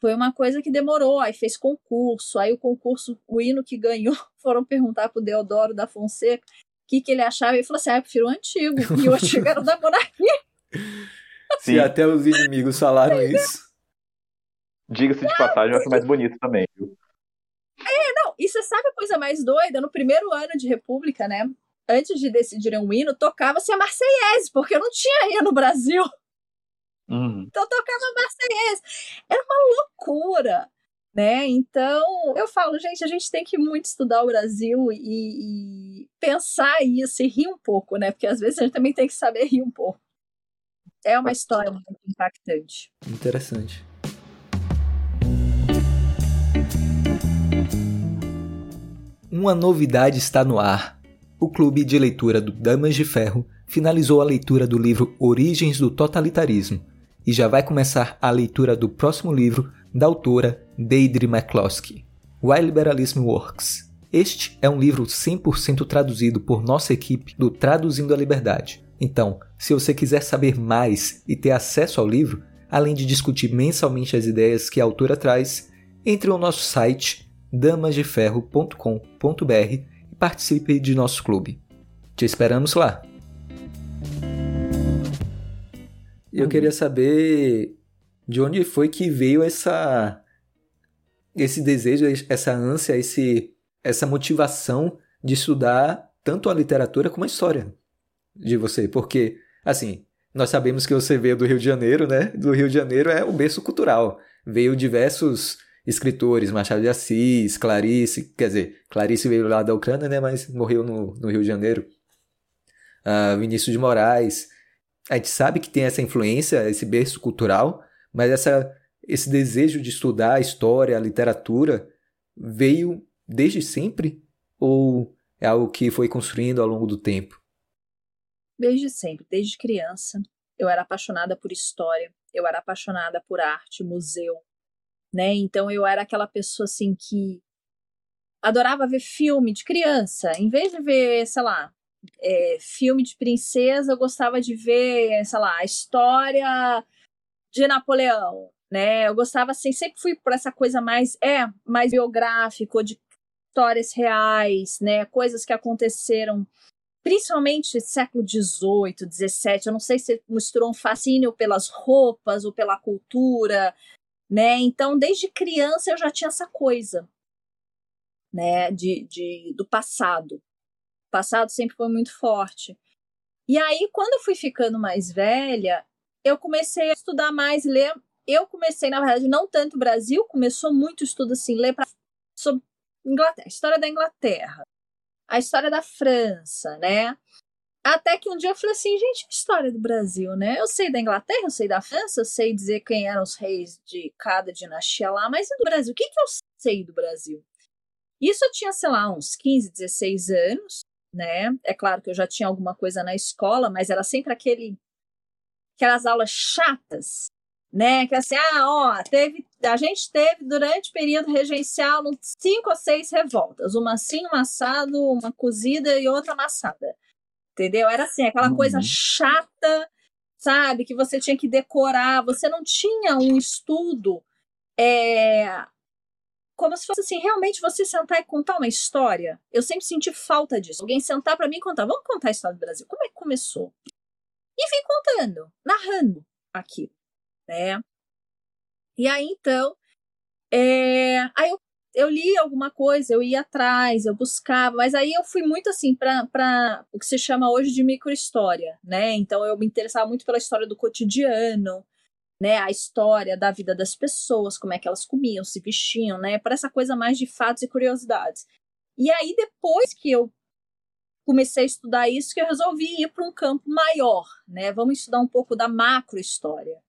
foi uma coisa que demorou, aí fez concurso, aí o concurso, o hino que ganhou, foram perguntar pro Deodoro da Fonseca que, que ele achava, e ele falou assim, ah, eu prefiro o antigo, e o antigo era o da monarquia. Se Sim. até os inimigos falaram isso. Diga-se de passagem, eu acho mais bonito também, viu? Não, e você sabe a coisa mais doida? No primeiro ano de república, né, antes de decidirem o hino, tocava-se a Marseillaise, porque não tinha hino no Brasil. Uhum. Então tocava Marseillaise. Era uma loucura, né? Então eu falo, gente, a gente tem que muito estudar o Brasil e, e pensar isso e rir um pouco, né? Porque às vezes a gente também tem que saber rir um pouco. É uma história muito impactante. Interessante. Uma novidade está no ar. O clube de leitura do Damas de Ferro finalizou a leitura do livro Origens do Totalitarismo e já vai começar a leitura do próximo livro da autora Deidre McCloskey. Why Liberalism Works. Este é um livro 100% traduzido por nossa equipe do Traduzindo a Liberdade. Então, se você quiser saber mais e ter acesso ao livro, além de discutir mensalmente as ideias que a autora traz, entre no nosso site damasdeferro.com.br e participe de nosso clube. Te esperamos lá! Eu queria saber de onde foi que veio essa esse desejo, essa ânsia, esse, essa motivação de estudar tanto a literatura como a história de você, porque assim, nós sabemos que você veio do Rio de Janeiro, né? Do Rio de Janeiro é o berço cultural. Veio diversos escritores, Machado de Assis, Clarice, quer dizer, Clarice veio lá da Ucrânia, né? Mas morreu no, no Rio de Janeiro. Uh, Vinícius de Moraes. A gente sabe que tem essa influência, esse berço cultural, mas essa, esse desejo de estudar a história, a literatura, veio desde sempre? Ou é algo que foi construindo ao longo do tempo? Desde sempre, desde criança. Eu era apaixonada por história, eu era apaixonada por arte, museu, né? Então eu era aquela pessoa assim que adorava ver filme de criança. Em vez de ver, sei lá, é, filme de princesa, eu gostava de ver, sei lá, a história de Napoleão, né? Eu gostava assim, sempre fui por essa coisa mais é, mais biográfico, de histórias reais, né? Coisas que aconteceram principalmente século XVIII, XVII. Eu não sei se misturou um fascínio pelas roupas ou pela cultura, né? Então, desde criança eu já tinha essa coisa, né? De, de do passado. O passado sempre foi muito forte. E aí, quando eu fui ficando mais velha, eu comecei a estudar mais, ler. Eu comecei, na verdade, não tanto o Brasil, começou muito estudo assim, ler pra, sobre Inglaterra, história da Inglaterra, a história da França, né? Até que um dia eu falei assim, gente, história do Brasil, né? Eu sei da Inglaterra, eu sei da França, eu sei dizer quem eram os reis de cada dinastia lá, mas e do Brasil? O que, que eu sei do Brasil? Isso eu tinha, sei lá, uns 15, 16 anos, né? É claro que eu já tinha alguma coisa na escola, mas era sempre aquele aquelas aulas chatas, né? Que assim, ah, ó, teve, a gente teve durante o período regencial cinco ou seis revoltas, uma assim, uma assado, uma cozida e outra amassada. Entendeu? Era assim, aquela uhum. coisa chata, sabe? Que você tinha que decorar, você não tinha um estudo é, como se fosse assim, realmente você sentar e contar uma história. Eu sempre senti falta disso. Alguém sentar para mim e contar, vamos contar a história do Brasil. Como é que começou? E vim contando, narrando aqui né? E aí, então, é... aí eu, eu li alguma coisa, eu ia atrás, eu buscava, mas aí eu fui muito assim para o que se chama hoje de microhistória, né? Então eu me interessava muito pela história do cotidiano, né? A história da vida das pessoas, como é que elas comiam, se vestiam, né? Para essa coisa mais de fatos e curiosidades. E aí, depois que eu comecei a estudar isso, que eu resolvi ir para um campo maior, né? Vamos estudar um pouco da macrohistória.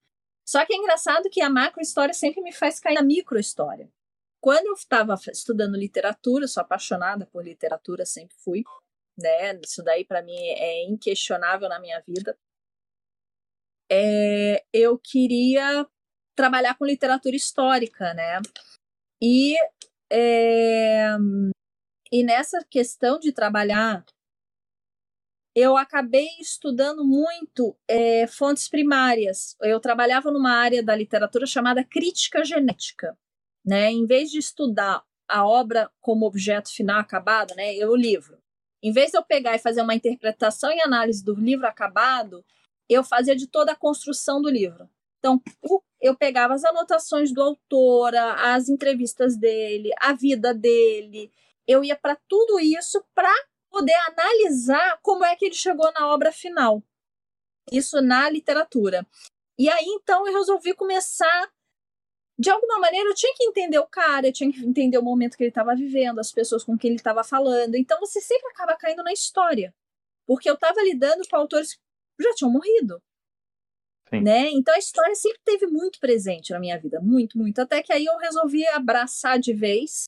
Só que é engraçado que a macro-história sempre me faz cair na micro-história. Quando eu estava estudando literatura, sou apaixonada por literatura, sempre fui, né? Isso daí para mim é inquestionável na minha vida. É, eu queria trabalhar com literatura histórica, né? E, é, e nessa questão de trabalhar eu acabei estudando muito é, fontes primárias. Eu trabalhava numa área da literatura chamada crítica genética. Né? Em vez de estudar a obra como objeto final acabado, né, eu o livro. Em vez de eu pegar e fazer uma interpretação e análise do livro acabado, eu fazia de toda a construção do livro. Então, eu pegava as anotações do autor, as entrevistas dele, a vida dele, eu ia para tudo isso para poder analisar como é que ele chegou na obra final. Isso na literatura. E aí, então, eu resolvi começar. De alguma maneira, eu tinha que entender o cara, eu tinha que entender o momento que ele estava vivendo, as pessoas com quem ele estava falando. Então, você sempre acaba caindo na história. Porque eu estava lidando com autores que já tinham morrido. Né? Então, a história sempre teve muito presente na minha vida. Muito, muito. Até que aí eu resolvi abraçar de vez.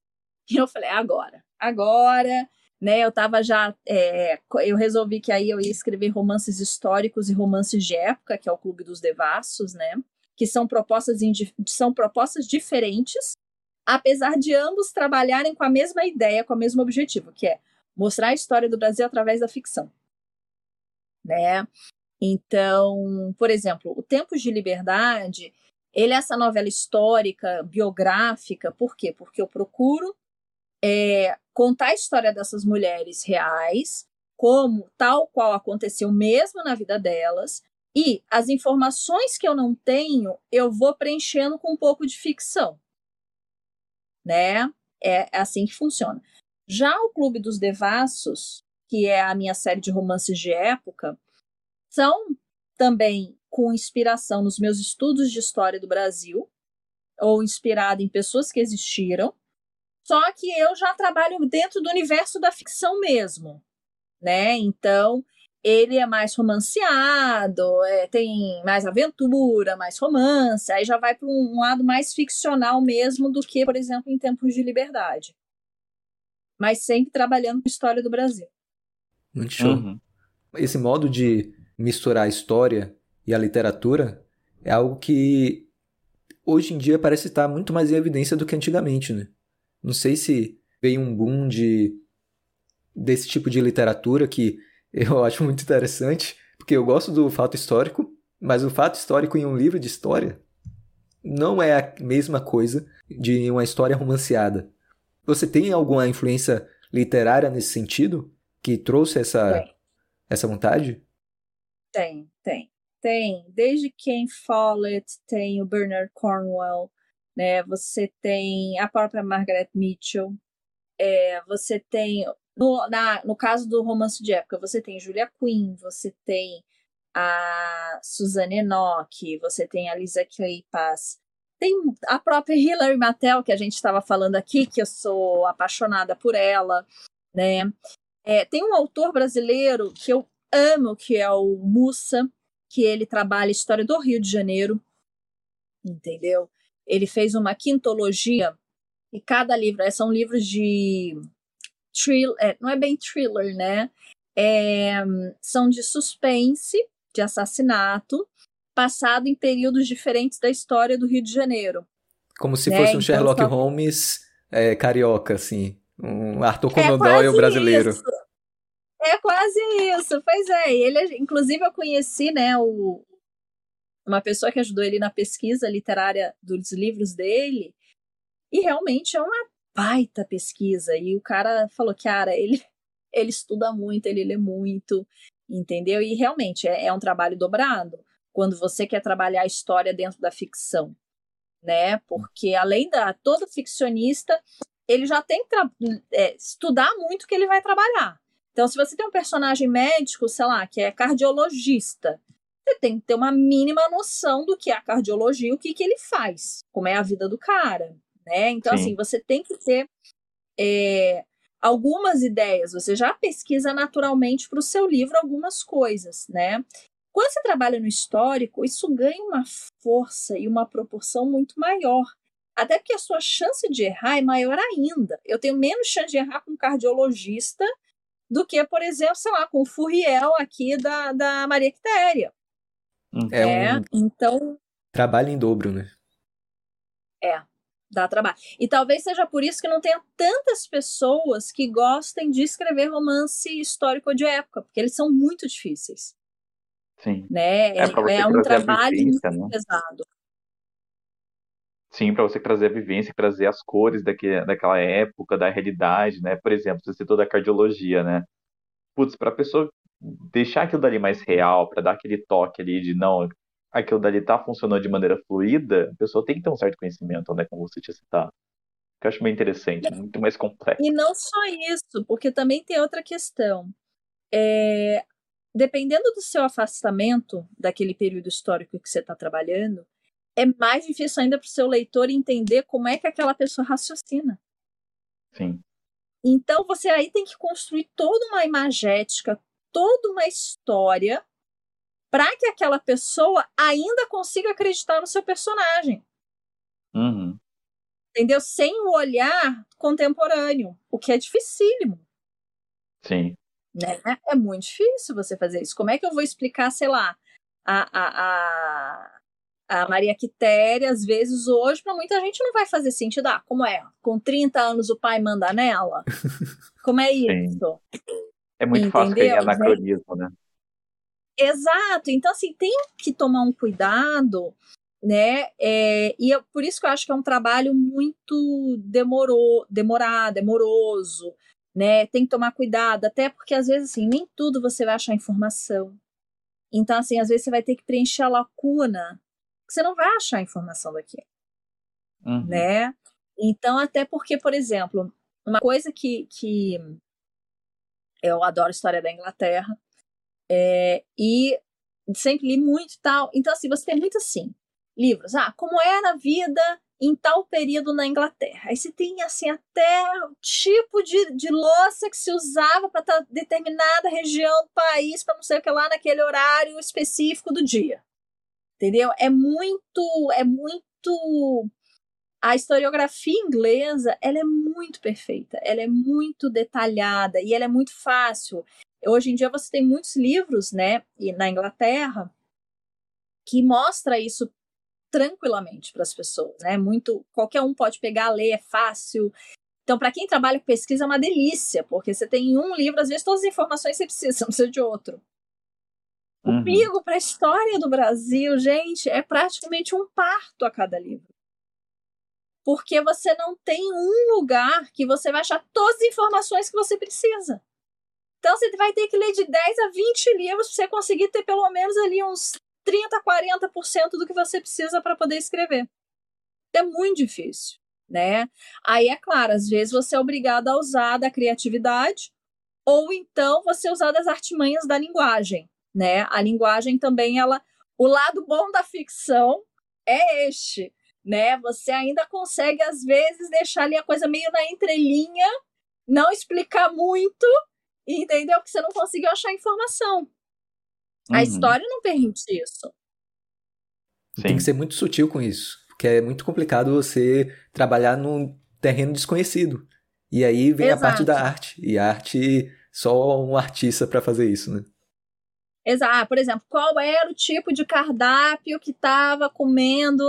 E eu falei, agora. Agora né? Eu tava já, é, eu resolvi que aí eu ia escrever romances históricos e romances de época, que é o Clube dos Devassos, né? Que são propostas, são propostas diferentes, apesar de ambos trabalharem com a mesma ideia, com o mesmo objetivo, que é mostrar a história do Brasil através da ficção. Né? Então, por exemplo, O Tempos de Liberdade, ele é essa novela histórica, biográfica, por quê? Porque eu procuro é, contar a história dessas mulheres reais, como tal qual aconteceu mesmo na vida delas, e as informações que eu não tenho, eu vou preenchendo com um pouco de ficção. Né? É assim que funciona. Já o Clube dos Devassos, que é a minha série de romances de época, são também com inspiração nos meus estudos de história do Brasil, ou inspirado em pessoas que existiram, só que eu já trabalho dentro do universo da ficção mesmo, né? Então, ele é mais romanceado, é, tem mais aventura, mais romance, aí já vai para um lado mais ficcional mesmo do que, por exemplo, em Tempos de Liberdade. Mas sempre trabalhando com a história do Brasil. Muito show. Uhum. Esse modo de misturar a história e a literatura é algo que hoje em dia parece estar muito mais em evidência do que antigamente, né? Não sei se veio um boom de desse tipo de literatura que eu acho muito interessante, porque eu gosto do fato histórico, mas o fato histórico em um livro de história não é a mesma coisa de uma história romanceada. Você tem alguma influência literária nesse sentido que trouxe essa, essa vontade? Tem, tem. Tem. Desde Ken Follett, tem o Bernard Cornwell, né? Você tem a própria Margaret Mitchell, é, você tem no, na, no caso do romance de época, você tem Julia Quinn, você tem a Suzanne Enoch, você tem a Lisa Kleypas, tem a própria Hilary Mattel, que a gente estava falando aqui, que eu sou apaixonada por ela, né? É, tem um autor brasileiro que eu amo, que é o Mussa, que ele trabalha história do Rio de Janeiro, entendeu? Ele fez uma quintologia e cada livro, são livros de thriller, é, não é bem thriller, né? É, são de suspense, de assassinato, passado em períodos diferentes da história do Rio de Janeiro. Como se né? fosse um então, Sherlock Holmes é, carioca, assim. Um Arthur Conan Doyle brasileiro. Isso. É quase isso, pois é. Ele, inclusive, eu conheci, né, o, uma pessoa que ajudou ele na pesquisa literária dos livros dele, e realmente é uma baita pesquisa. E o cara falou, cara, ele, ele estuda muito, ele lê muito, entendeu? E realmente é, é um trabalho dobrado quando você quer trabalhar a história dentro da ficção, né? Porque além da todo ficcionista, ele já tem que é, estudar muito que ele vai trabalhar. Então, se você tem um personagem médico, sei lá, que é cardiologista, você tem que ter uma mínima noção do que é a cardiologia e o que, que ele faz, como é a vida do cara, né? Então, Sim. assim, você tem que ter é, algumas ideias, você já pesquisa naturalmente para o seu livro algumas coisas, né? Quando você trabalha no histórico, isso ganha uma força e uma proporção muito maior. Até porque a sua chance de errar é maior ainda. Eu tenho menos chance de errar com um cardiologista do que, por exemplo, sei lá, com o Furriel aqui da, da Maria Quitéria. É, é um então. Trabalho em dobro, né? É dá trabalho. E talvez seja por isso que não tenha tantas pessoas que gostem de escrever romance histórico de época, porque eles são muito difíceis. Sim. Né? É, é, é um trabalho vivência, muito né? pesado. Sim, para você trazer a vivência, trazer as cores daquele, daquela época, da realidade, né? Por exemplo, você citou da cardiologia, né? Putz, para a pessoa deixar aquilo dali mais real, para dar aquele toque ali de não, aquilo dali tá funcionando de maneira fluida, a pessoa tem que ter um certo conhecimento, né, como você tinha citado. Que eu acho bem interessante, muito mais complexo. E não só isso, porque também tem outra questão. É, dependendo do seu afastamento daquele período histórico que você está trabalhando, é mais difícil ainda para o seu leitor entender como é que aquela pessoa raciocina. Sim. Então você aí tem que construir toda uma imagética, toda uma história para que aquela pessoa ainda consiga acreditar no seu personagem. Uhum. Entendeu? Sem o olhar contemporâneo, o que é dificílimo. Sim. Né? É muito difícil você fazer isso. Como é que eu vou explicar, sei lá, a, a, a, A Maria Quitéria, às vezes, hoje, para muita gente não vai fazer sentido. Ah, como é? Com 30 anos o pai manda nela? Como é isso? É muito Entendeu? fácil cair anacronismo, né? Exato. Então, assim, tem que tomar um cuidado, né? É, e eu, por isso que eu acho que é um trabalho muito demorou, demorado, demoroso, né? Tem que tomar cuidado, até porque às vezes, assim, nem tudo você vai achar informação. Então, assim, às vezes você vai ter que preencher a lacuna, você não vai achar informação daqui, uhum. né? Então, até porque, por exemplo, uma coisa que, que eu adoro história da Inglaterra, é, e sempre li muito e tal. Então, assim, você tem muito assim, livros. Ah, como era a vida em tal período na Inglaterra. Aí você tem, assim, até o tipo de, de louça que se usava para determinada região do país, para não sei o que lá, naquele horário específico do dia. Entendeu? É muito, é muito a historiografia inglesa ela é muito perfeita, ela é muito detalhada e ela é muito fácil. Hoje em dia você tem muitos livros, né, na Inglaterra, que mostra isso tranquilamente para as pessoas, né? Muito, qualquer um pode pegar, ler, é fácil. Então, para quem trabalha com pesquisa é uma delícia, porque você tem um livro, às vezes todas as informações você precisa, você não precisa de outro. O uhum. para a história do Brasil, gente, é praticamente um parto a cada livro. Porque você não tem um lugar que você vai achar todas as informações que você precisa. Então você vai ter que ler de 10 a 20 livros para você conseguir ter pelo menos ali uns 30, 40% do que você precisa para poder escrever. É muito difícil, né? Aí é claro, às vezes você é obrigado a usar da criatividade ou então você usar das artimanhas da linguagem, né? A linguagem também ela, o lado bom da ficção é este, né? Você ainda consegue às vezes deixar ali a coisa meio na entrelinha, não explicar muito entendeu? Que você não conseguiu achar informação. Uhum. A história não permite isso. Sim. Tem que ser muito sutil com isso, porque é muito complicado você trabalhar num terreno desconhecido. E aí vem Exato. a parte da arte. E a arte, só um artista para fazer isso, né? Exato. Ah, por exemplo, qual era o tipo de cardápio que estava comendo,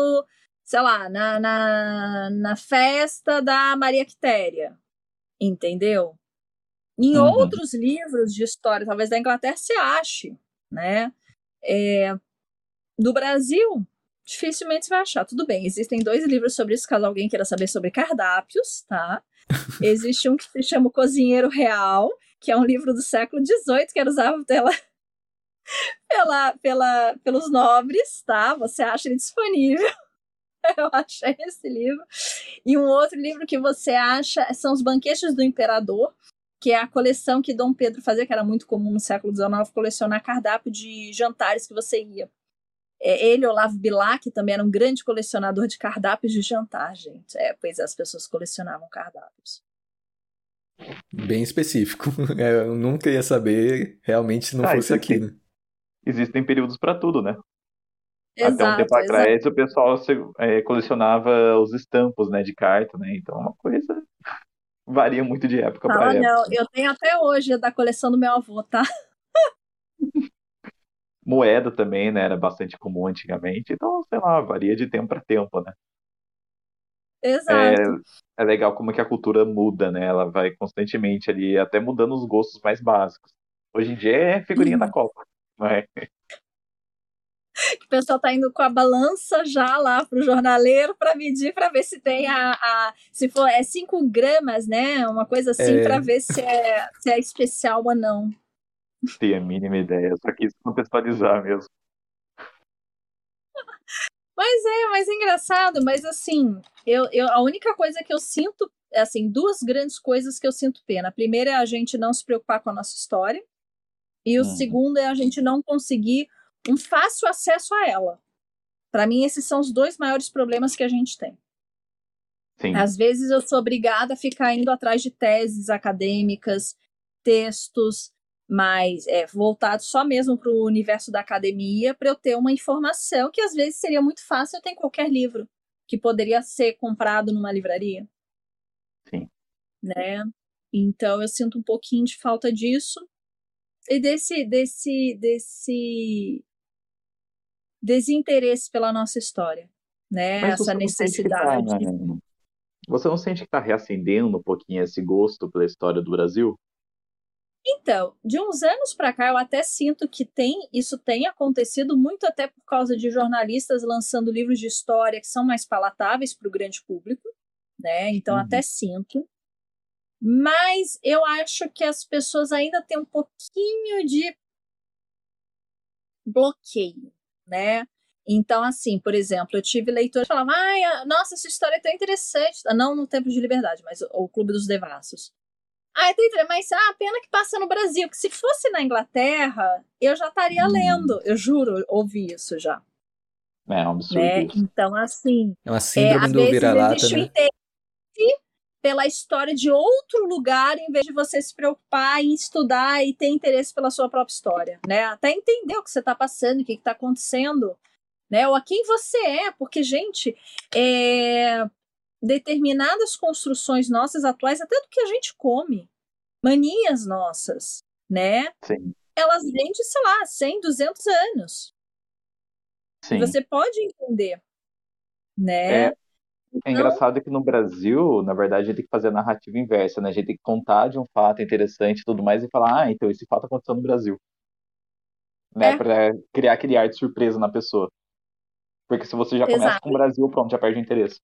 sei lá, na, na, na festa da Maria Quitéria? Entendeu? Em uhum. outros livros de história, talvez da Inglaterra, se ache, né? É, do Brasil, dificilmente você vai achar. Tudo bem, existem dois livros sobre isso, caso alguém queira saber sobre cardápios, tá? Existe um que se chama O Cozinheiro Real, que é um livro do século XVIII, que era usado pela, pela, pela, pelos nobres, tá? Você acha ele disponível. Eu achei esse livro. E um outro livro que você acha são Os Banquetes do Imperador, que é a coleção que Dom Pedro fazia, que era muito comum no século XIX, colecionar cardápio de jantares que você ia. É, ele, Olavo Bilac, também era um grande colecionador de cardápios de jantar, gente. É, pois é, as pessoas colecionavam cardápios. Bem específico. É, eu nunca ia saber realmente se não ah, fosse aqui, né? Existem períodos para tudo, né? Exato, Até um tempo atrás o pessoal é, colecionava os estampos né, de carta, né? Então uma coisa varia muito de época para época. Não, eu tenho até hoje da coleção do meu avô, tá? Moeda também, né? Era bastante comum antigamente. Então, sei lá, varia de tempo para tempo, né? Exato. É, é legal como que a cultura muda, né? Ela vai constantemente ali, até mudando os gostos mais básicos. Hoje em dia é figurinha da Copa, não é? Que o pessoal tá indo com a balança já lá pro jornaleiro para medir para ver se tem a, a, se for é 5 gramas, né? Uma coisa assim é... para ver se é, se é especial ou não. Tem a mínima ideia, só quis contextualizar mesmo. Mas é, mas é engraçado, mas assim, eu, eu, a única coisa que eu sinto, assim, duas grandes coisas que eu sinto pena. A primeira é a gente não se preocupar com a nossa história, e o hum. segundo é a gente não conseguir um fácil acesso a ela. Para mim, esses são os dois maiores problemas que a gente tem. Sim. Às vezes eu sou obrigada a ficar indo atrás de teses acadêmicas, textos mais é, voltados só mesmo para o universo da academia, para eu ter uma informação que às vezes seria muito fácil eu ter em qualquer livro, que poderia ser comprado numa livraria. Sim. Né? Então eu sinto um pouquinho de falta disso. E desse, desse, desse desinteresse pela nossa história, né? Mas Essa que necessidade. tá, você não sente que está reacendendo um pouquinho esse gosto pela história do Brasil? Então, de uns anos para cá, eu até sinto que tem isso tem acontecido muito até por causa de jornalistas lançando livros de história que são mais palatáveis para o grande público, né? Então, Uhum. até sinto. Mas eu acho que as pessoas ainda têm um pouquinho de bloqueio, né? Então, assim, por exemplo, eu tive leitores que falavam, ai, nossa, essa história é tão interessante. Não no Tempo de Liberdade, mas o, Clube dos Devassos. Ah, é tão interessante, mas ah, pena que passa no Brasil, que se fosse na Inglaterra, eu já estaria Hum. lendo. Eu juro, ouvi isso já. É um absurdo Né? Então, assim, É uma é, síndrome às do vira-lata, né? interesse pela história de outro lugar, em vez de você se preocupar em estudar e ter interesse pela sua própria história, né? Até entender o que você está passando, o que está acontecendo, né? Ou a quem você é, porque, gente, é, determinadas construções nossas atuais, até do que a gente come, manias nossas, né? Sim, Elas vêm de, sei lá, 100, 200 anos. sim. Você pode entender, né? É, É engraçado que no Brasil, na verdade, a gente tem que fazer a narrativa inversa, né? A gente tem que contar de um fato interessante e tudo mais e falar, ah, então esse fato aconteceu no Brasil. Né? É. Pra criar aquele ar de surpresa na pessoa. Porque se você já começa Exato. com o Brasil, pronto, já perde o interesse.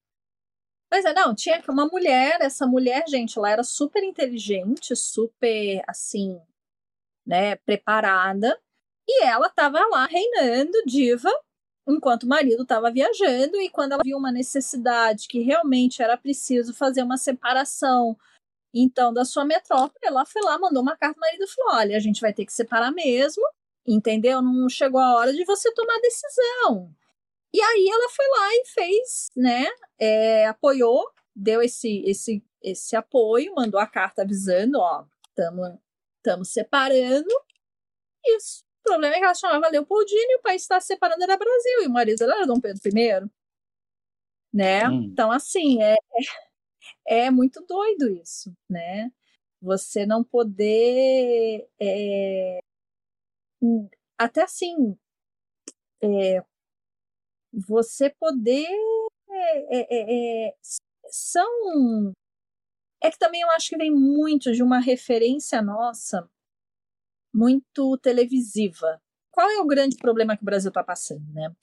Pois é, não, tinha uma mulher, essa mulher, gente, ela era super inteligente, super, assim, né, preparada, e ela tava lá reinando, diva, enquanto o marido estava viajando, e quando ela viu uma necessidade que realmente era preciso fazer uma separação, então, da sua metrópole, ela foi lá, mandou uma carta, o marido falou, olha, a gente vai ter que separar mesmo, entendeu? Não chegou a hora de você tomar decisão. E aí ela foi lá e fez, né, é, apoiou, deu esse, esse, esse apoio, mandou a carta avisando, ó, estamos separando. Isso. O problema é que ela chamava Leopoldina e o país está separando era Brasil, e o marido dela era Dom Pedro I. Né? Hum. Então, assim, é, é, é muito doido isso, né? Você não poder. é, até assim. é, você poder. é, é, é, são. É que também eu acho que vem muito de uma referência nossa muito televisiva. Qual é o grande problema que o Brasil está passando, né?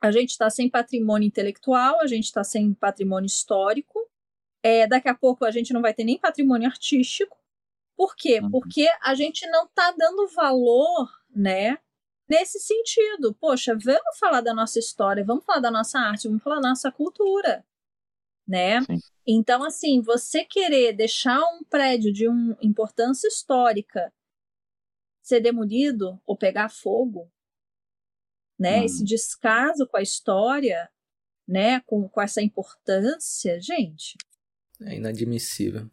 A gente está sem patrimônio intelectual, a gente está sem patrimônio histórico. É, daqui a pouco a gente não vai ter nem patrimônio artístico. Por quê? Uhum. Porque a gente não está dando valor, né? Nesse sentido, poxa, vamos falar da nossa história, vamos falar da nossa arte, vamos falar da nossa cultura, né? Sim. Então, assim, você querer deixar um prédio de uma importância histórica ser demolido ou pegar fogo, né? Hum. Esse descaso com a história, né? Com, com essa importância, gente. É inadmissível.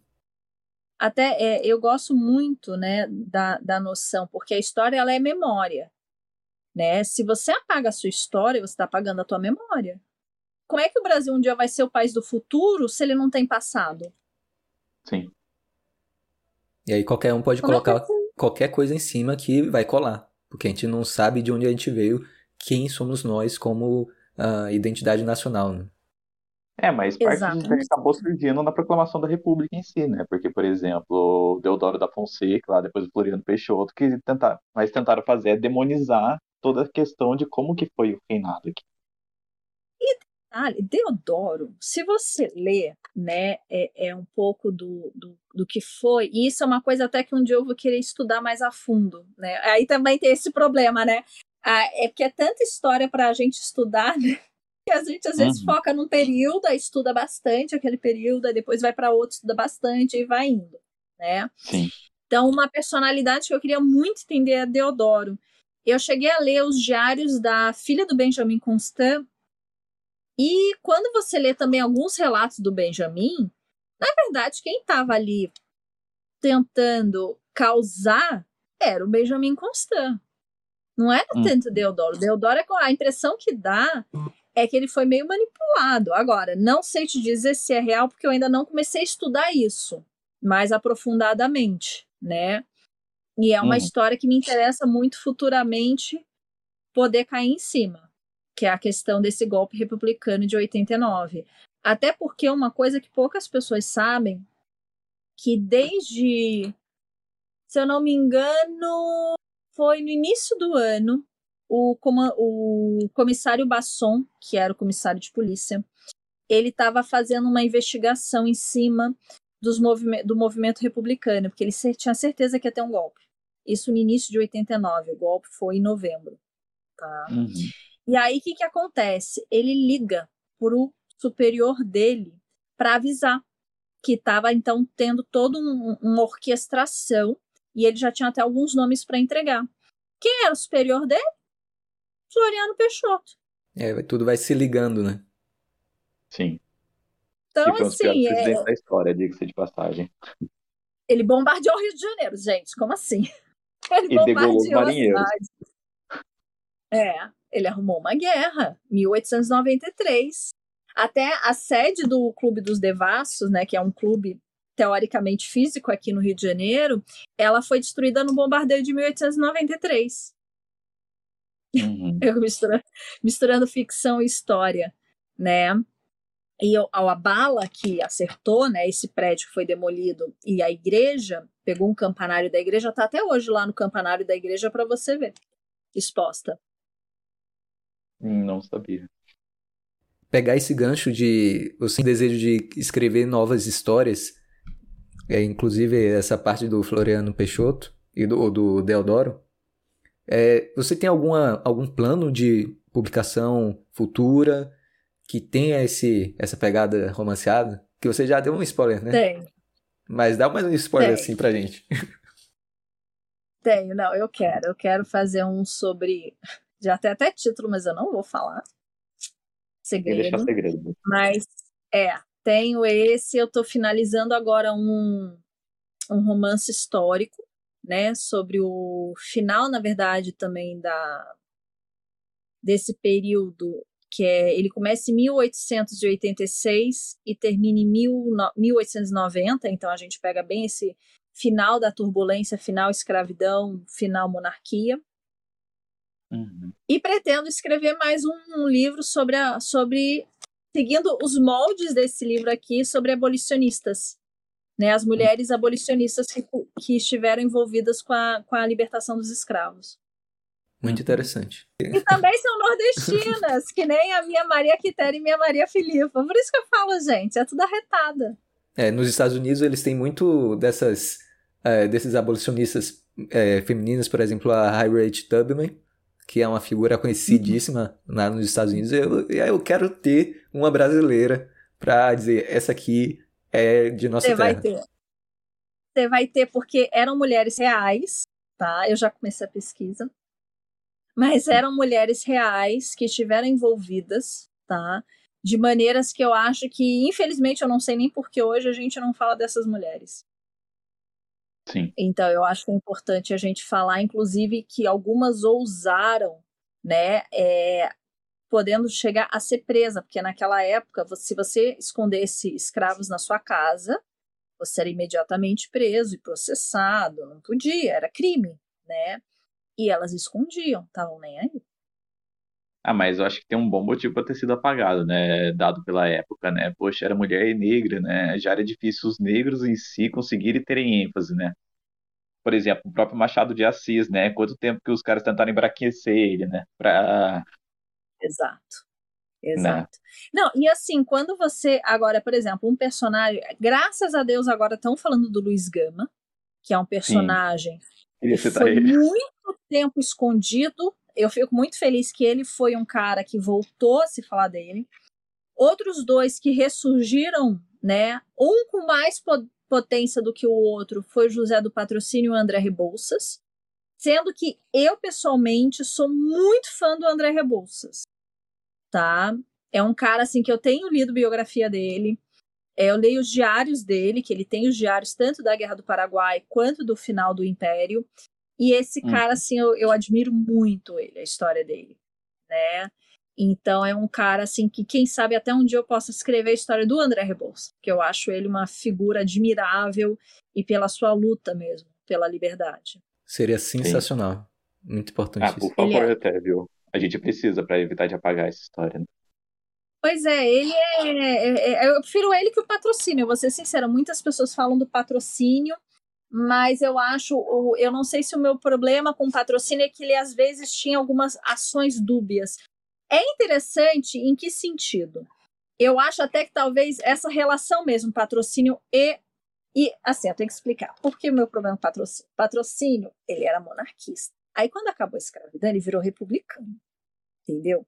Até é, eu gosto muito, né, da, da noção, porque a história ela é memória, né? Se você apaga a sua história, você está apagando a tua memória. Como é que o Brasil um dia vai ser o país do futuro se ele não tem passado? Sim. E aí qualquer um pode Como é que colocar ser? Qualquer coisa em cima que vai colar. Porque a gente não sabe de onde a gente veio, quem somos nós como ah, identidade nacional. Né? É, mas parte disso acabou surgindo na proclamação da República em si, né? Porque, por exemplo, o Deodoro da Fonseca, lá depois o Floriano Peixoto, que tentar, mas tentaram fazer é demonizar toda a questão de como que foi o reinado aqui. Ah, Deodoro, se você lê, né, é, é um pouco do, do, do que foi, e isso é uma coisa até que um dia eu vou querer estudar mais a fundo, né? Aí também tem esse problema, né? Ah, é porque é tanta história para a gente estudar, né? Que a gente às vezes Uhum. foca num período, aí estuda bastante aquele período, aí depois vai para outro, estuda bastante e vai indo, né? Sim. Então, uma personalidade que eu queria muito entender é Deodoro. Eu cheguei a ler os diários da filha do Benjamin Constant, e quando você lê também alguns relatos do Benjamin, na verdade, quem estava ali tentando causar era o Benjamin Constant. Não era Hum. tanto Deodoro. Deodoro, é com- a impressão que dá é que ele foi meio manipulado. Agora, não sei te dizer se é real, porque eu ainda não comecei a estudar isso mais aprofundadamente, né? E é uma Uhum. história que me interessa muito futuramente poder cair em cima, que é a questão desse golpe republicano de 89. Até porque uma coisa que poucas pessoas sabem, que desde, se eu não me engano, foi no início do ano, o, o comissário Basson, que era o comissário de polícia, ele estava fazendo uma investigação em cima dos movime do movimento republicano, porque ele tinha certeza que ia ter um golpe. Isso no início de 89, o golpe foi em novembro. Tá? Uhum. E aí, o que, que acontece? Ele liga pro superior dele para avisar que estava, então, tendo toda um, uma orquestração e ele já tinha até alguns nomes para entregar. Quem era o superior dele? Floriano Peixoto. É, tudo vai se ligando, né? Sim. Então, e foi assim. É... da história, diga-se de passagem. Ele bombardeou o Rio de Janeiro, gente. Como assim? Ele e bombardeou a cidade. É, ele arrumou uma guerra, 1893. Até a sede do Clube dos Devassos, né, que é um clube teoricamente físico aqui no Rio de Janeiro, ela foi destruída no bombardeio de 1893. Uhum. Eu misturando, misturando ficção e história, né? E a bala que acertou, né, esse prédio que foi demolido e a igreja, pegou um campanário da igreja, tá até hoje lá no campanário da igreja para você ver, exposta. Não sabia. Pegar esse gancho de você desejo de escrever novas histórias, é inclusive essa parte do Floriano Peixoto e do, do Deodoro, é, você tem alguma, algum plano de publicação futura que tenha esse, essa pegada romanceada? Que você já deu um spoiler, né? Tem. Mas dá mais um spoiler Tem. assim pra gente. Tenho, não, eu quero. Eu quero fazer um sobre. Já tem até título, mas eu não vou falar. Segredo. segredo. Mas, é, tenho esse. Eu tô finalizando agora um, um romance histórico, né? Sobre o final, na verdade, também da desse período que é, ele começa em 1886 e termina em mil, 1890, então a gente pega bem esse final da turbulência, final escravidão, final monarquia. Uhum. E pretendo escrever mais um, um livro sobre, a, sobre seguindo os moldes desse livro aqui sobre abolicionistas, né, as mulheres abolicionistas que, que estiveram envolvidas com a, com a libertação dos escravos. Muito interessante. E também são nordestinas, que nem a minha Maria Quitéria e minha Maria Filipa. Por isso que eu falo, gente, é tudo arretada. É, nos Estados Unidos eles têm muito dessas é, desses abolicionistas é, femininas, por exemplo, a Harriet Tubman, que é uma figura conhecidíssima lá nos Estados Unidos. Eu, eu quero ter uma brasileira para dizer essa aqui é de nossa Você terra. Vai ter. Você vai ter porque eram mulheres reais, tá? Eu já comecei a pesquisa mas eram mulheres reais que estiveram envolvidas, tá? De maneiras que eu acho que, infelizmente, eu não sei nem porque hoje a gente não fala dessas mulheres. Sim. Então, eu acho que é importante a gente falar, inclusive, que algumas ousaram, né, é, podendo chegar a ser presa, porque naquela época, se você escondesse escravos na sua casa, você era imediatamente preso e processado, não podia, era crime, né? E elas escondiam, estavam nem aí. Ah, mas eu acho que tem um bom motivo para ter sido apagado, né? Dado pela época, né? Poxa, era mulher e negra, né? Já era difícil os negros em si conseguirem terem ênfase, né? Por exemplo, o próprio Machado de Assis, né? Quanto tempo que os caras tentaram embraquecer ele, né? Pra... Exato. Exato. Né? Não, e assim, quando você. Agora, por exemplo, um personagem. Graças a Deus, agora estão falando do Luiz Gama, que é um personagem Sim. que foi ele. muito tempo escondido. Eu fico muito feliz que ele foi um cara que voltou a se falar dele. Outros dois que ressurgiram, né? Um com mais potência do que o outro foi José do Patrocínio e André Rebouças. Sendo que eu, pessoalmente, sou muito fã do André Rebouças. Tá? É um cara, assim, que eu tenho lido biografia dele. É, eu leio os diários dele, que ele tem os diários tanto da Guerra do Paraguai quanto do final do Império. E esse hum. cara, assim, eu, eu admiro muito ele, a história dele, né? Então é um cara assim que quem sabe até um dia eu possa escrever a história do André Rebouça, que eu acho ele uma figura admirável e pela sua luta mesmo, pela liberdade. Seria sensacional. Sim. Muito importante. Ah, por favor, é. até, viu? a gente precisa para evitar de apagar essa história. Né? Pois é, ele é, é, é, Eu prefiro ele que o patrocínio, vou ser sincera. Muitas pessoas falam do patrocínio, mas eu acho. Eu não sei se o meu problema com o patrocínio é que ele às vezes tinha algumas ações dúbias. É interessante em que sentido? Eu acho até que talvez essa relação mesmo, patrocínio e. E assim, eu tenho que explicar. Por que o meu problema com patrocínio? Patrocínio, ele era monarquista. Aí, quando acabou a escravidão, ele virou republicano. Entendeu?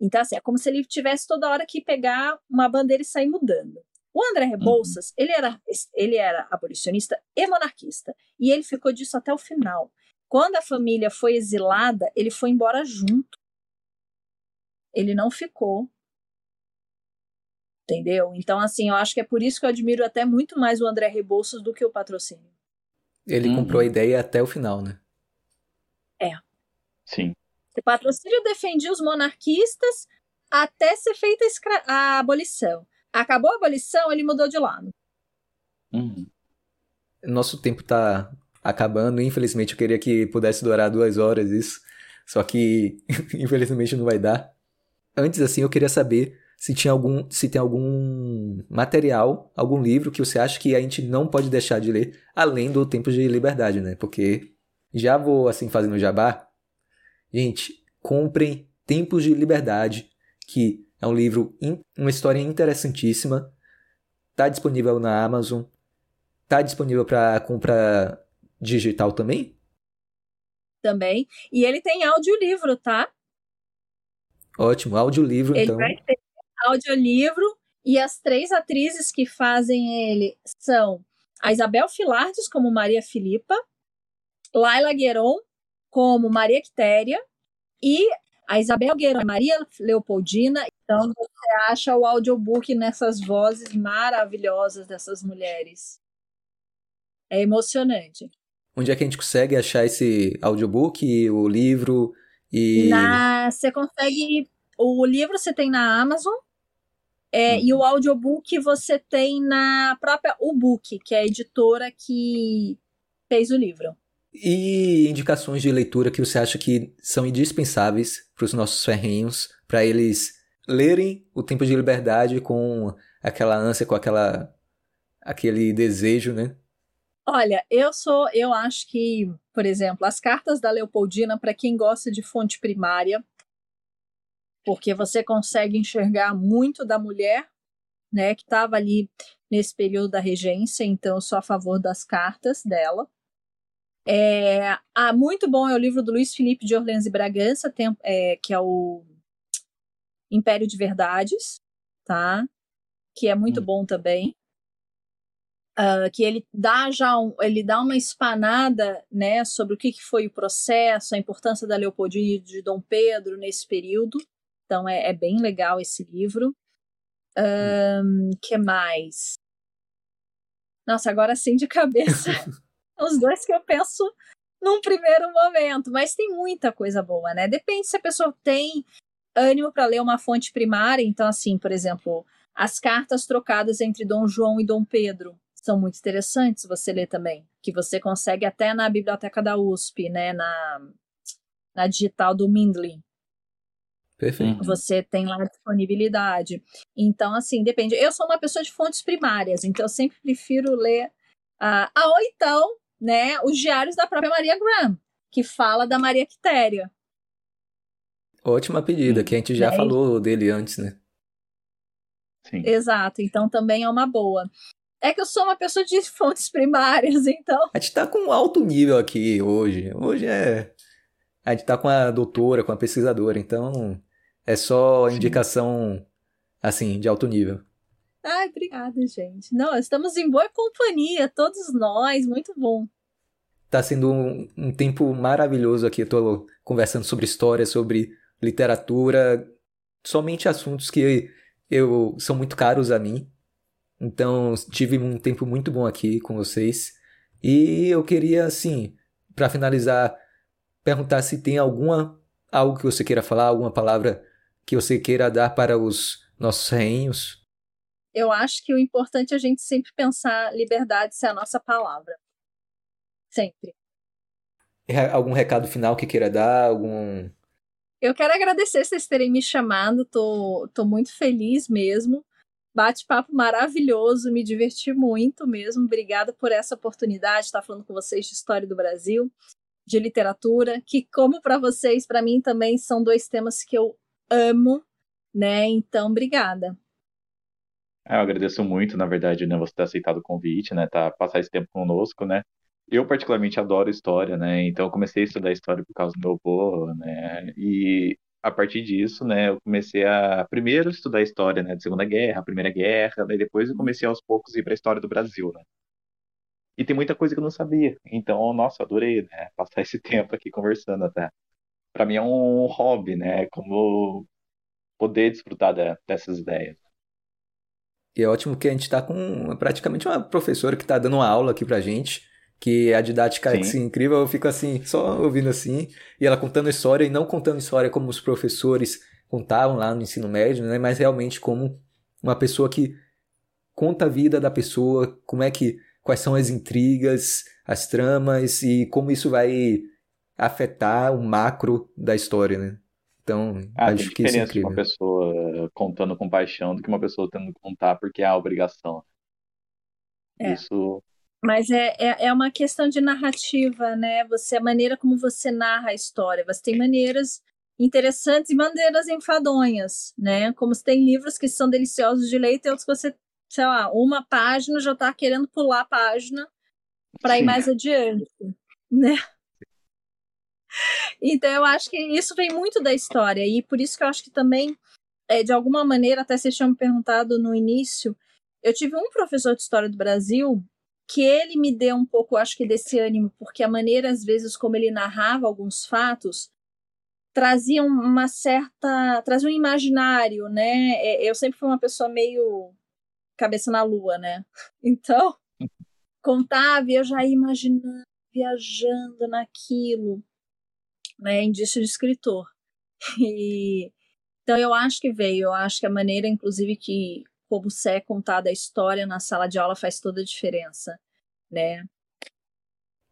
Então, assim, é como se ele tivesse toda hora que pegar uma bandeira e sair mudando. O André Rebouças, uhum. ele, era, ele era abolicionista e monarquista. E ele ficou disso até o final. Quando a família foi exilada, ele foi embora junto. Ele não ficou. Entendeu? Então, assim, eu acho que é por isso que eu admiro até muito mais o André Rebouças do que o patrocínio. Ele uhum. comprou a ideia até o final, né? É. Sim. O patrocínio defendia os monarquistas até ser feita a abolição. Acabou a abolição, ele mudou de lado. Uhum. Nosso tempo está acabando. Infelizmente, eu queria que pudesse durar duas horas isso. Só que, infelizmente, não vai dar. Antes, assim, eu queria saber se tinha algum, se tem algum material, algum livro que você acha que a gente não pode deixar de ler, além do Tempo de Liberdade, né? Porque já vou, assim, fazendo jabá. Gente, comprem Tempos de Liberdade, que é um livro, uma história interessantíssima. Está disponível na Amazon. Está disponível para compra digital também? Também. E ele tem audiolivro, tá? Ótimo, audiolivro ele então. Vai ter audiolivro e as três atrizes que fazem ele são a Isabel Filardes como Maria Filipa, Laila Gueron como Maria Quitéria e a Isabel Guerra, Maria Leopoldina. Então você acha o audiobook nessas vozes maravilhosas dessas mulheres. É emocionante. Onde é que a gente consegue achar esse audiobook, o livro e na, você consegue o livro você tem na Amazon é, uhum. e o audiobook você tem na própria Ubook, que é a editora que fez o livro. E indicações de leitura que você acha que são indispensáveis para os nossos ferrenhos, para eles lerem o Tempo de Liberdade com aquela ânsia, com aquela aquele desejo, né? Olha, eu sou, eu acho que, por exemplo, as cartas da Leopoldina para quem gosta de fonte primária, porque você consegue enxergar muito da mulher, né, que estava ali nesse período da regência, então eu sou a favor das cartas dela. É, ah, muito bom é o livro do Luiz Felipe de Orleans e Bragança, tem, é, que é o Império de Verdades, tá? Que é muito hum. bom também. Uh, que ele dá já um, ele dá uma espanada né, sobre o que, que foi o processo, a importância da Leopoldina e de Dom Pedro nesse período. Então é, é bem legal esse livro. Um, que mais? Nossa, agora sim de cabeça. os dois que eu penso num primeiro momento, mas tem muita coisa boa, né? Depende se a pessoa tem ânimo para ler uma fonte primária, então assim, por exemplo, as cartas trocadas entre Dom João e Dom Pedro são muito interessantes você ler também, que você consegue até na biblioteca da USP, né, na na digital do Mindley. Perfeito. Você tem lá disponibilidade. Então, assim, depende. Eu sou uma pessoa de fontes primárias, então eu sempre prefiro ler. Uh, ah, ou então, né, os diários da própria Maria Graham, que fala da Maria Quitéria. Ótima pedida, que a gente já é. falou dele antes, né? Sim. Exato, então também é uma boa. É que eu sou uma pessoa de fontes primárias, então. A gente tá com um alto nível aqui hoje. Hoje é. A gente tá com a doutora, com a pesquisadora, então é só indicação, assim, de alto nível. Ai, obrigada, gente. Não, estamos em boa companhia, todos nós, muito bom. Tá sendo um, um tempo maravilhoso aqui. Eu tô conversando sobre história, sobre literatura, somente assuntos que eu são muito caros a mim. Então, tive um tempo muito bom aqui com vocês. E eu queria, assim, para finalizar, perguntar se tem alguma algo que você queira falar, alguma palavra que você queira dar para os nossos reinhos eu acho que o importante é a gente sempre pensar liberdade ser a nossa palavra. Sempre. Algum recado final que queira dar? Algum. Eu quero agradecer vocês terem me chamado, tô, tô muito feliz mesmo. Bate-papo maravilhoso, me diverti muito mesmo. Obrigada por essa oportunidade de estar falando com vocês de história do Brasil, de literatura, que como para vocês, para mim também são dois temas que eu amo, né? Então, obrigada. É, eu agradeço muito, na verdade, né, você ter aceitado o convite, né, tá, passar esse tempo conosco, né. Eu particularmente adoro história, né, então eu comecei a estudar história por causa do meu avô, né, e a partir disso, né, eu comecei a primeiro estudar história, né, de Segunda Guerra, Primeira Guerra, daí depois eu comecei aos poucos a ir para a história do Brasil, né. E tem muita coisa que eu não sabia, então, nossa, adorei, né, passar esse tempo aqui conversando até. Para mim é um hobby, né, como poder desfrutar de, dessas ideias. E é ótimo que a gente está com praticamente uma professora que está dando uma aula aqui pra gente, que a didática é assim, incrível, eu fico assim, só ouvindo assim, e ela contando história, e não contando história como os professores contavam lá no ensino médio, né, mas realmente como uma pessoa que conta a vida da pessoa, como é que, quais são as intrigas, as tramas, e como isso vai afetar o macro da história, né. Então, ah, acho que isso é incrível. uma pessoa contando com paixão do que uma pessoa tendo que contar porque é a obrigação. É. Isso. Mas é, é, é, uma questão de narrativa, né? Você, a maneira como você narra a história. Você tem maneiras interessantes e maneiras enfadonhas, né? Como você tem livros que são deliciosos de ler e tem outros que você, sei lá, uma página já está querendo pular a página para ir mais adiante, né? Então eu acho que isso vem muito da história e por isso que eu acho que também, é, de alguma maneira, até vocês tinham me perguntado no início, eu tive um professor de história do Brasil que ele me deu um pouco, acho que desse ânimo, porque a maneira às vezes como ele narrava alguns fatos trazia uma certa, trazia um imaginário, né? É, eu sempre fui uma pessoa meio cabeça na lua, né? Então, contava e eu já ia imaginando, viajando naquilo né, indício de escritor. E, então eu acho que veio, eu acho que a maneira, inclusive, que como é contada a história na sala de aula faz toda a diferença, né?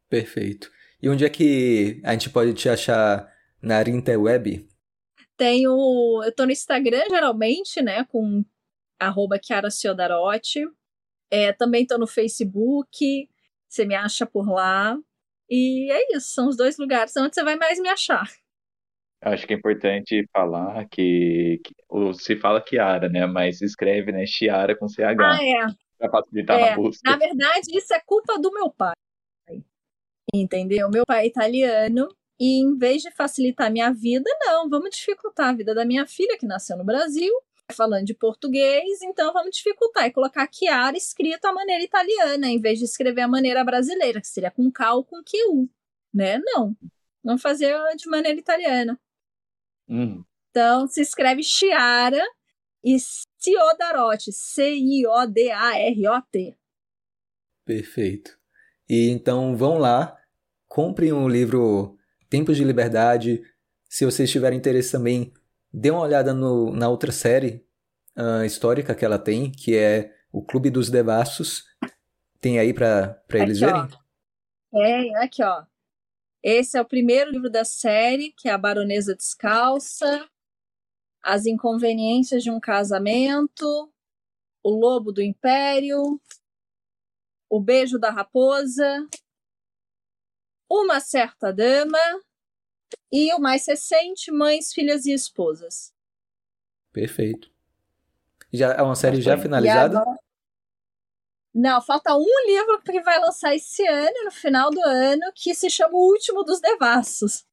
Perfeito. E onde é que a gente pode te achar na interweb? Tenho, eu tô no Instagram geralmente, né, com arroba Chiara Ciodarotti. É, também tô no Facebook, você me acha por lá. E é isso, são os dois lugares onde você vai mais me achar. Acho que é importante falar que, que se fala Chiara, né? Mas escreve, né? Chiara com CH. Ah, é. Pra facilitar é. na busca. Na verdade, isso é culpa do meu pai. Entendeu? Meu pai é italiano e em vez de facilitar a minha vida, não, vamos dificultar a vida da minha filha que nasceu no Brasil falando de português, então vamos dificultar e colocar Chiara escrito à maneira italiana, em vez de escrever a maneira brasileira, que seria com K ou com QU, né? Não. Vamos fazer de maneira italiana. Uhum. Então, se escreve Chiara e Ciodarotti, C-I-O-D-A-R-O-T. Perfeito. E então vão lá, comprem o um livro Tempos de Liberdade. Se vocês tiverem interesse também, Dê uma olhada no, na outra série uh, histórica que ela tem, que é o Clube dos Devassos. Tem aí para eles verem? Tem, é, aqui ó. Esse é o primeiro livro da série, que é A Baronesa Descalça, As Inconveniências de um Casamento, O Lobo do Império, O Beijo da Raposa, Uma Certa Dama e o mais recente, Mães, Filhas e Esposas. Perfeito. Já é uma série já finalizada? Agora... Não, falta um livro que vai lançar esse ano, no final do ano, que se chama O Último dos Devassos.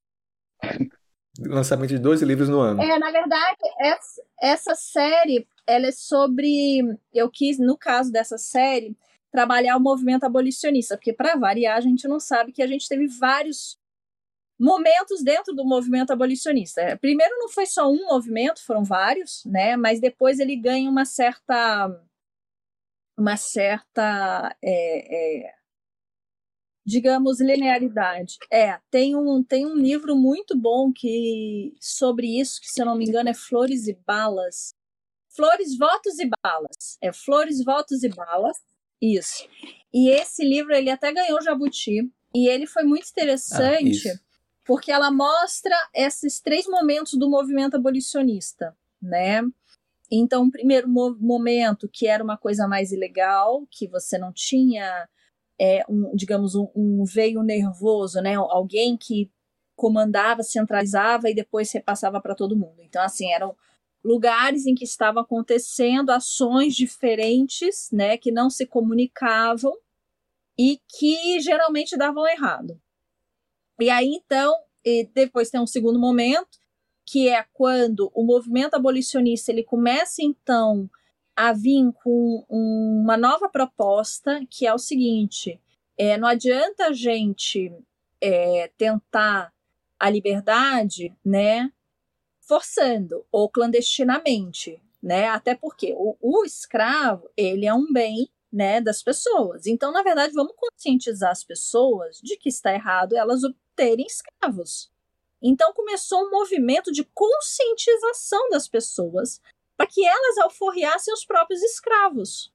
Lançamento de 12 livros no ano. É, na verdade, essa, essa série, ela é sobre. Eu quis, no caso dessa série, trabalhar o movimento abolicionista, porque, para variar, a gente não sabe que a gente teve vários momentos dentro do movimento abolicionista. Primeiro não foi só um movimento, foram vários, né? Mas depois ele ganha uma certa, uma certa, é, é, digamos, linearidade. É, tem um tem um livro muito bom que sobre isso que se eu não me engano é Flores e Balas. Flores, Votos e Balas. É Flores, Votos e Balas. Isso. E esse livro ele até ganhou Jabuti e ele foi muito interessante. Ah, porque ela mostra esses três momentos do movimento abolicionista, né? Então, o primeiro momento, que era uma coisa mais ilegal, que você não tinha, é, um, digamos, um, um veio nervoso, né? Alguém que comandava, centralizava e depois repassava para todo mundo. Então, assim, eram lugares em que estavam acontecendo ações diferentes, né, que não se comunicavam e que geralmente davam errado. E aí, então, e depois tem um segundo momento, que é quando o movimento abolicionista ele começa, então, a vir com uma nova proposta, que é o seguinte: é, não adianta a gente é, tentar a liberdade, né, forçando ou clandestinamente, né? Até porque o, o escravo ele é um bem né, das pessoas. Então, na verdade, vamos conscientizar as pessoas de que está errado elas terem escravos. Então, começou um movimento de conscientização das pessoas para que elas alforriassem os próprios escravos.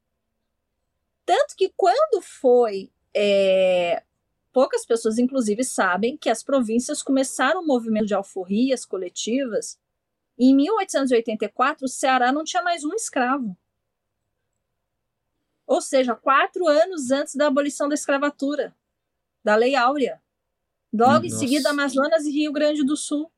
Tanto que, quando foi. É, poucas pessoas, inclusive, sabem que as províncias começaram um movimento de alforrias coletivas. Em 1884, o Ceará não tinha mais um escravo. Ou seja, quatro anos antes da abolição da escravatura, da Lei Áurea. Logo Nossa. em seguida, Amazonas e Rio Grande do Sul.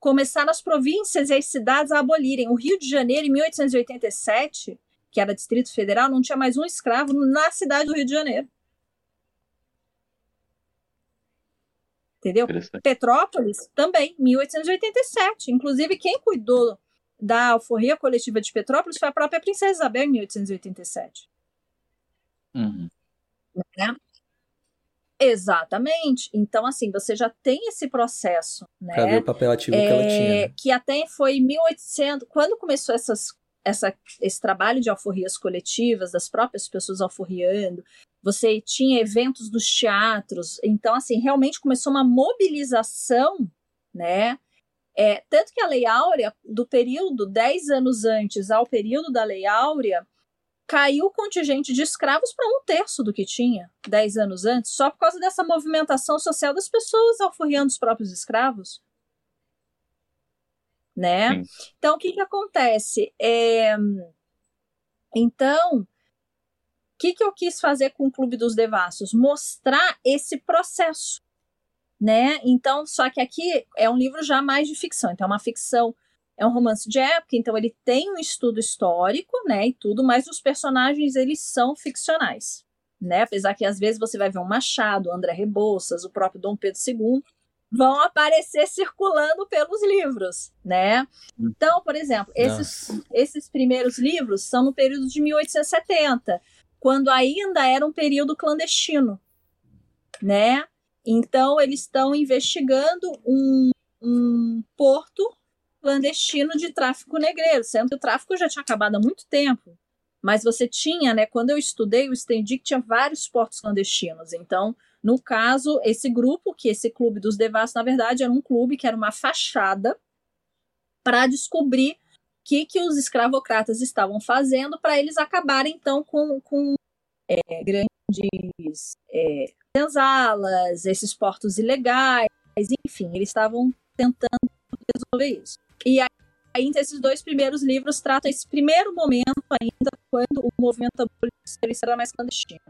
Começaram as províncias e as cidades a abolirem. O Rio de Janeiro, em 1887, que era Distrito Federal, não tinha mais um escravo na cidade do Rio de Janeiro. Entendeu? Petrópolis também, 1887. Inclusive, quem cuidou da alforria coletiva de Petrópolis foi a própria Princesa Isabel em 1887. Uhum. Né? Exatamente. Então, assim, você já tem esse processo, né? Pra ver o papel ativo é, que ela é, tinha. Né? Que até foi 1800, quando começou essas, essa, esse trabalho de alforrias coletivas, das próprias pessoas alforriando, você tinha eventos dos teatros, então, assim, realmente começou uma mobilização, né? É, tanto que a Lei Áurea, do período 10 anos antes ao período da Lei Áurea, caiu o contingente de escravos para um terço do que tinha 10 anos antes, só por causa dessa movimentação social das pessoas alforriando os próprios escravos. Né? Então, o que, que acontece? É... Então, o que, que eu quis fazer com o Clube dos Devassos? Mostrar esse processo. Né? Então, só que aqui é um livro já mais de ficção, então é uma ficção é um romance de época, então ele tem um estudo histórico, né, e tudo, mas os personagens eles são ficcionais, né? Apesar que às vezes você vai ver um Machado, André Rebouças, o próprio Dom Pedro II vão aparecer circulando pelos livros, né? Então, por exemplo, esses, esses primeiros livros são no período de 1870, quando ainda era um período clandestino, né? Então, eles estão investigando um, um porto clandestino de tráfico negreiro, sendo que o tráfico já tinha acabado há muito tempo. Mas você tinha, né? Quando eu estudei, eu estendi que tinha vários portos clandestinos. Então, no caso, esse grupo, que esse clube dos devassos, na verdade, era um clube que era uma fachada para descobrir o que, que os escravocratas estavam fazendo para eles acabarem, então, com, com é, grandes é, senzalas, esses portos ilegais, enfim, eles estavam tentando resolver isso. E aí, esses dois primeiros livros tratam esse primeiro momento ainda, quando o movimento abolicionista era mais clandestino.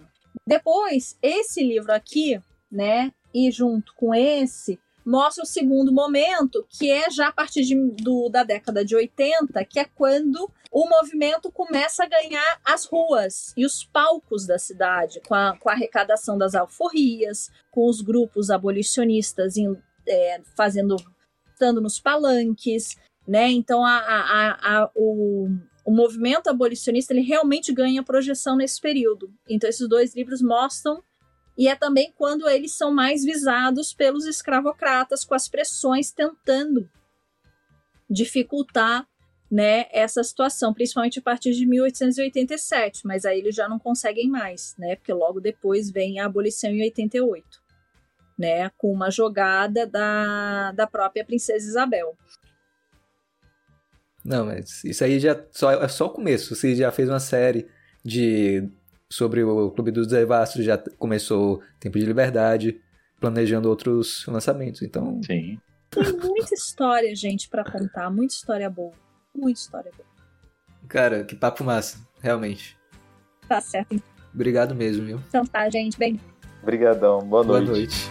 Depois, esse livro aqui, né, e junto com esse, mostra o segundo momento, que é já a partir de, do, da década de 80, que é quando o movimento começa a ganhar as ruas e os palcos da cidade, com a, com a arrecadação das alforrias, com os grupos abolicionistas em, é, fazendo estando nos palanques, né? Então a, a, a, o, o movimento abolicionista ele realmente ganha projeção nesse período. Então esses dois livros mostram e é também quando eles são mais visados pelos escravocratas com as pressões tentando dificultar né, essa situação, principalmente a partir de 1887, mas aí eles já não conseguem mais, né, porque logo depois vem a abolição em 88 né, com uma jogada da, da própria princesa Isabel. Não, mas isso aí já só, é só o começo. Você já fez uma série de sobre o Clube dos Devassos, já começou Tempo de Liberdade. planejando outros lançamentos. Então. Sim. Tem muita história, gente, para contar. Muita história boa. Muita história boa. Cara, que papo massa, realmente. Tá certo. Obrigado mesmo, viu? Então tá, gente. Bem. Obrigadão. Boa noite. Boa noite.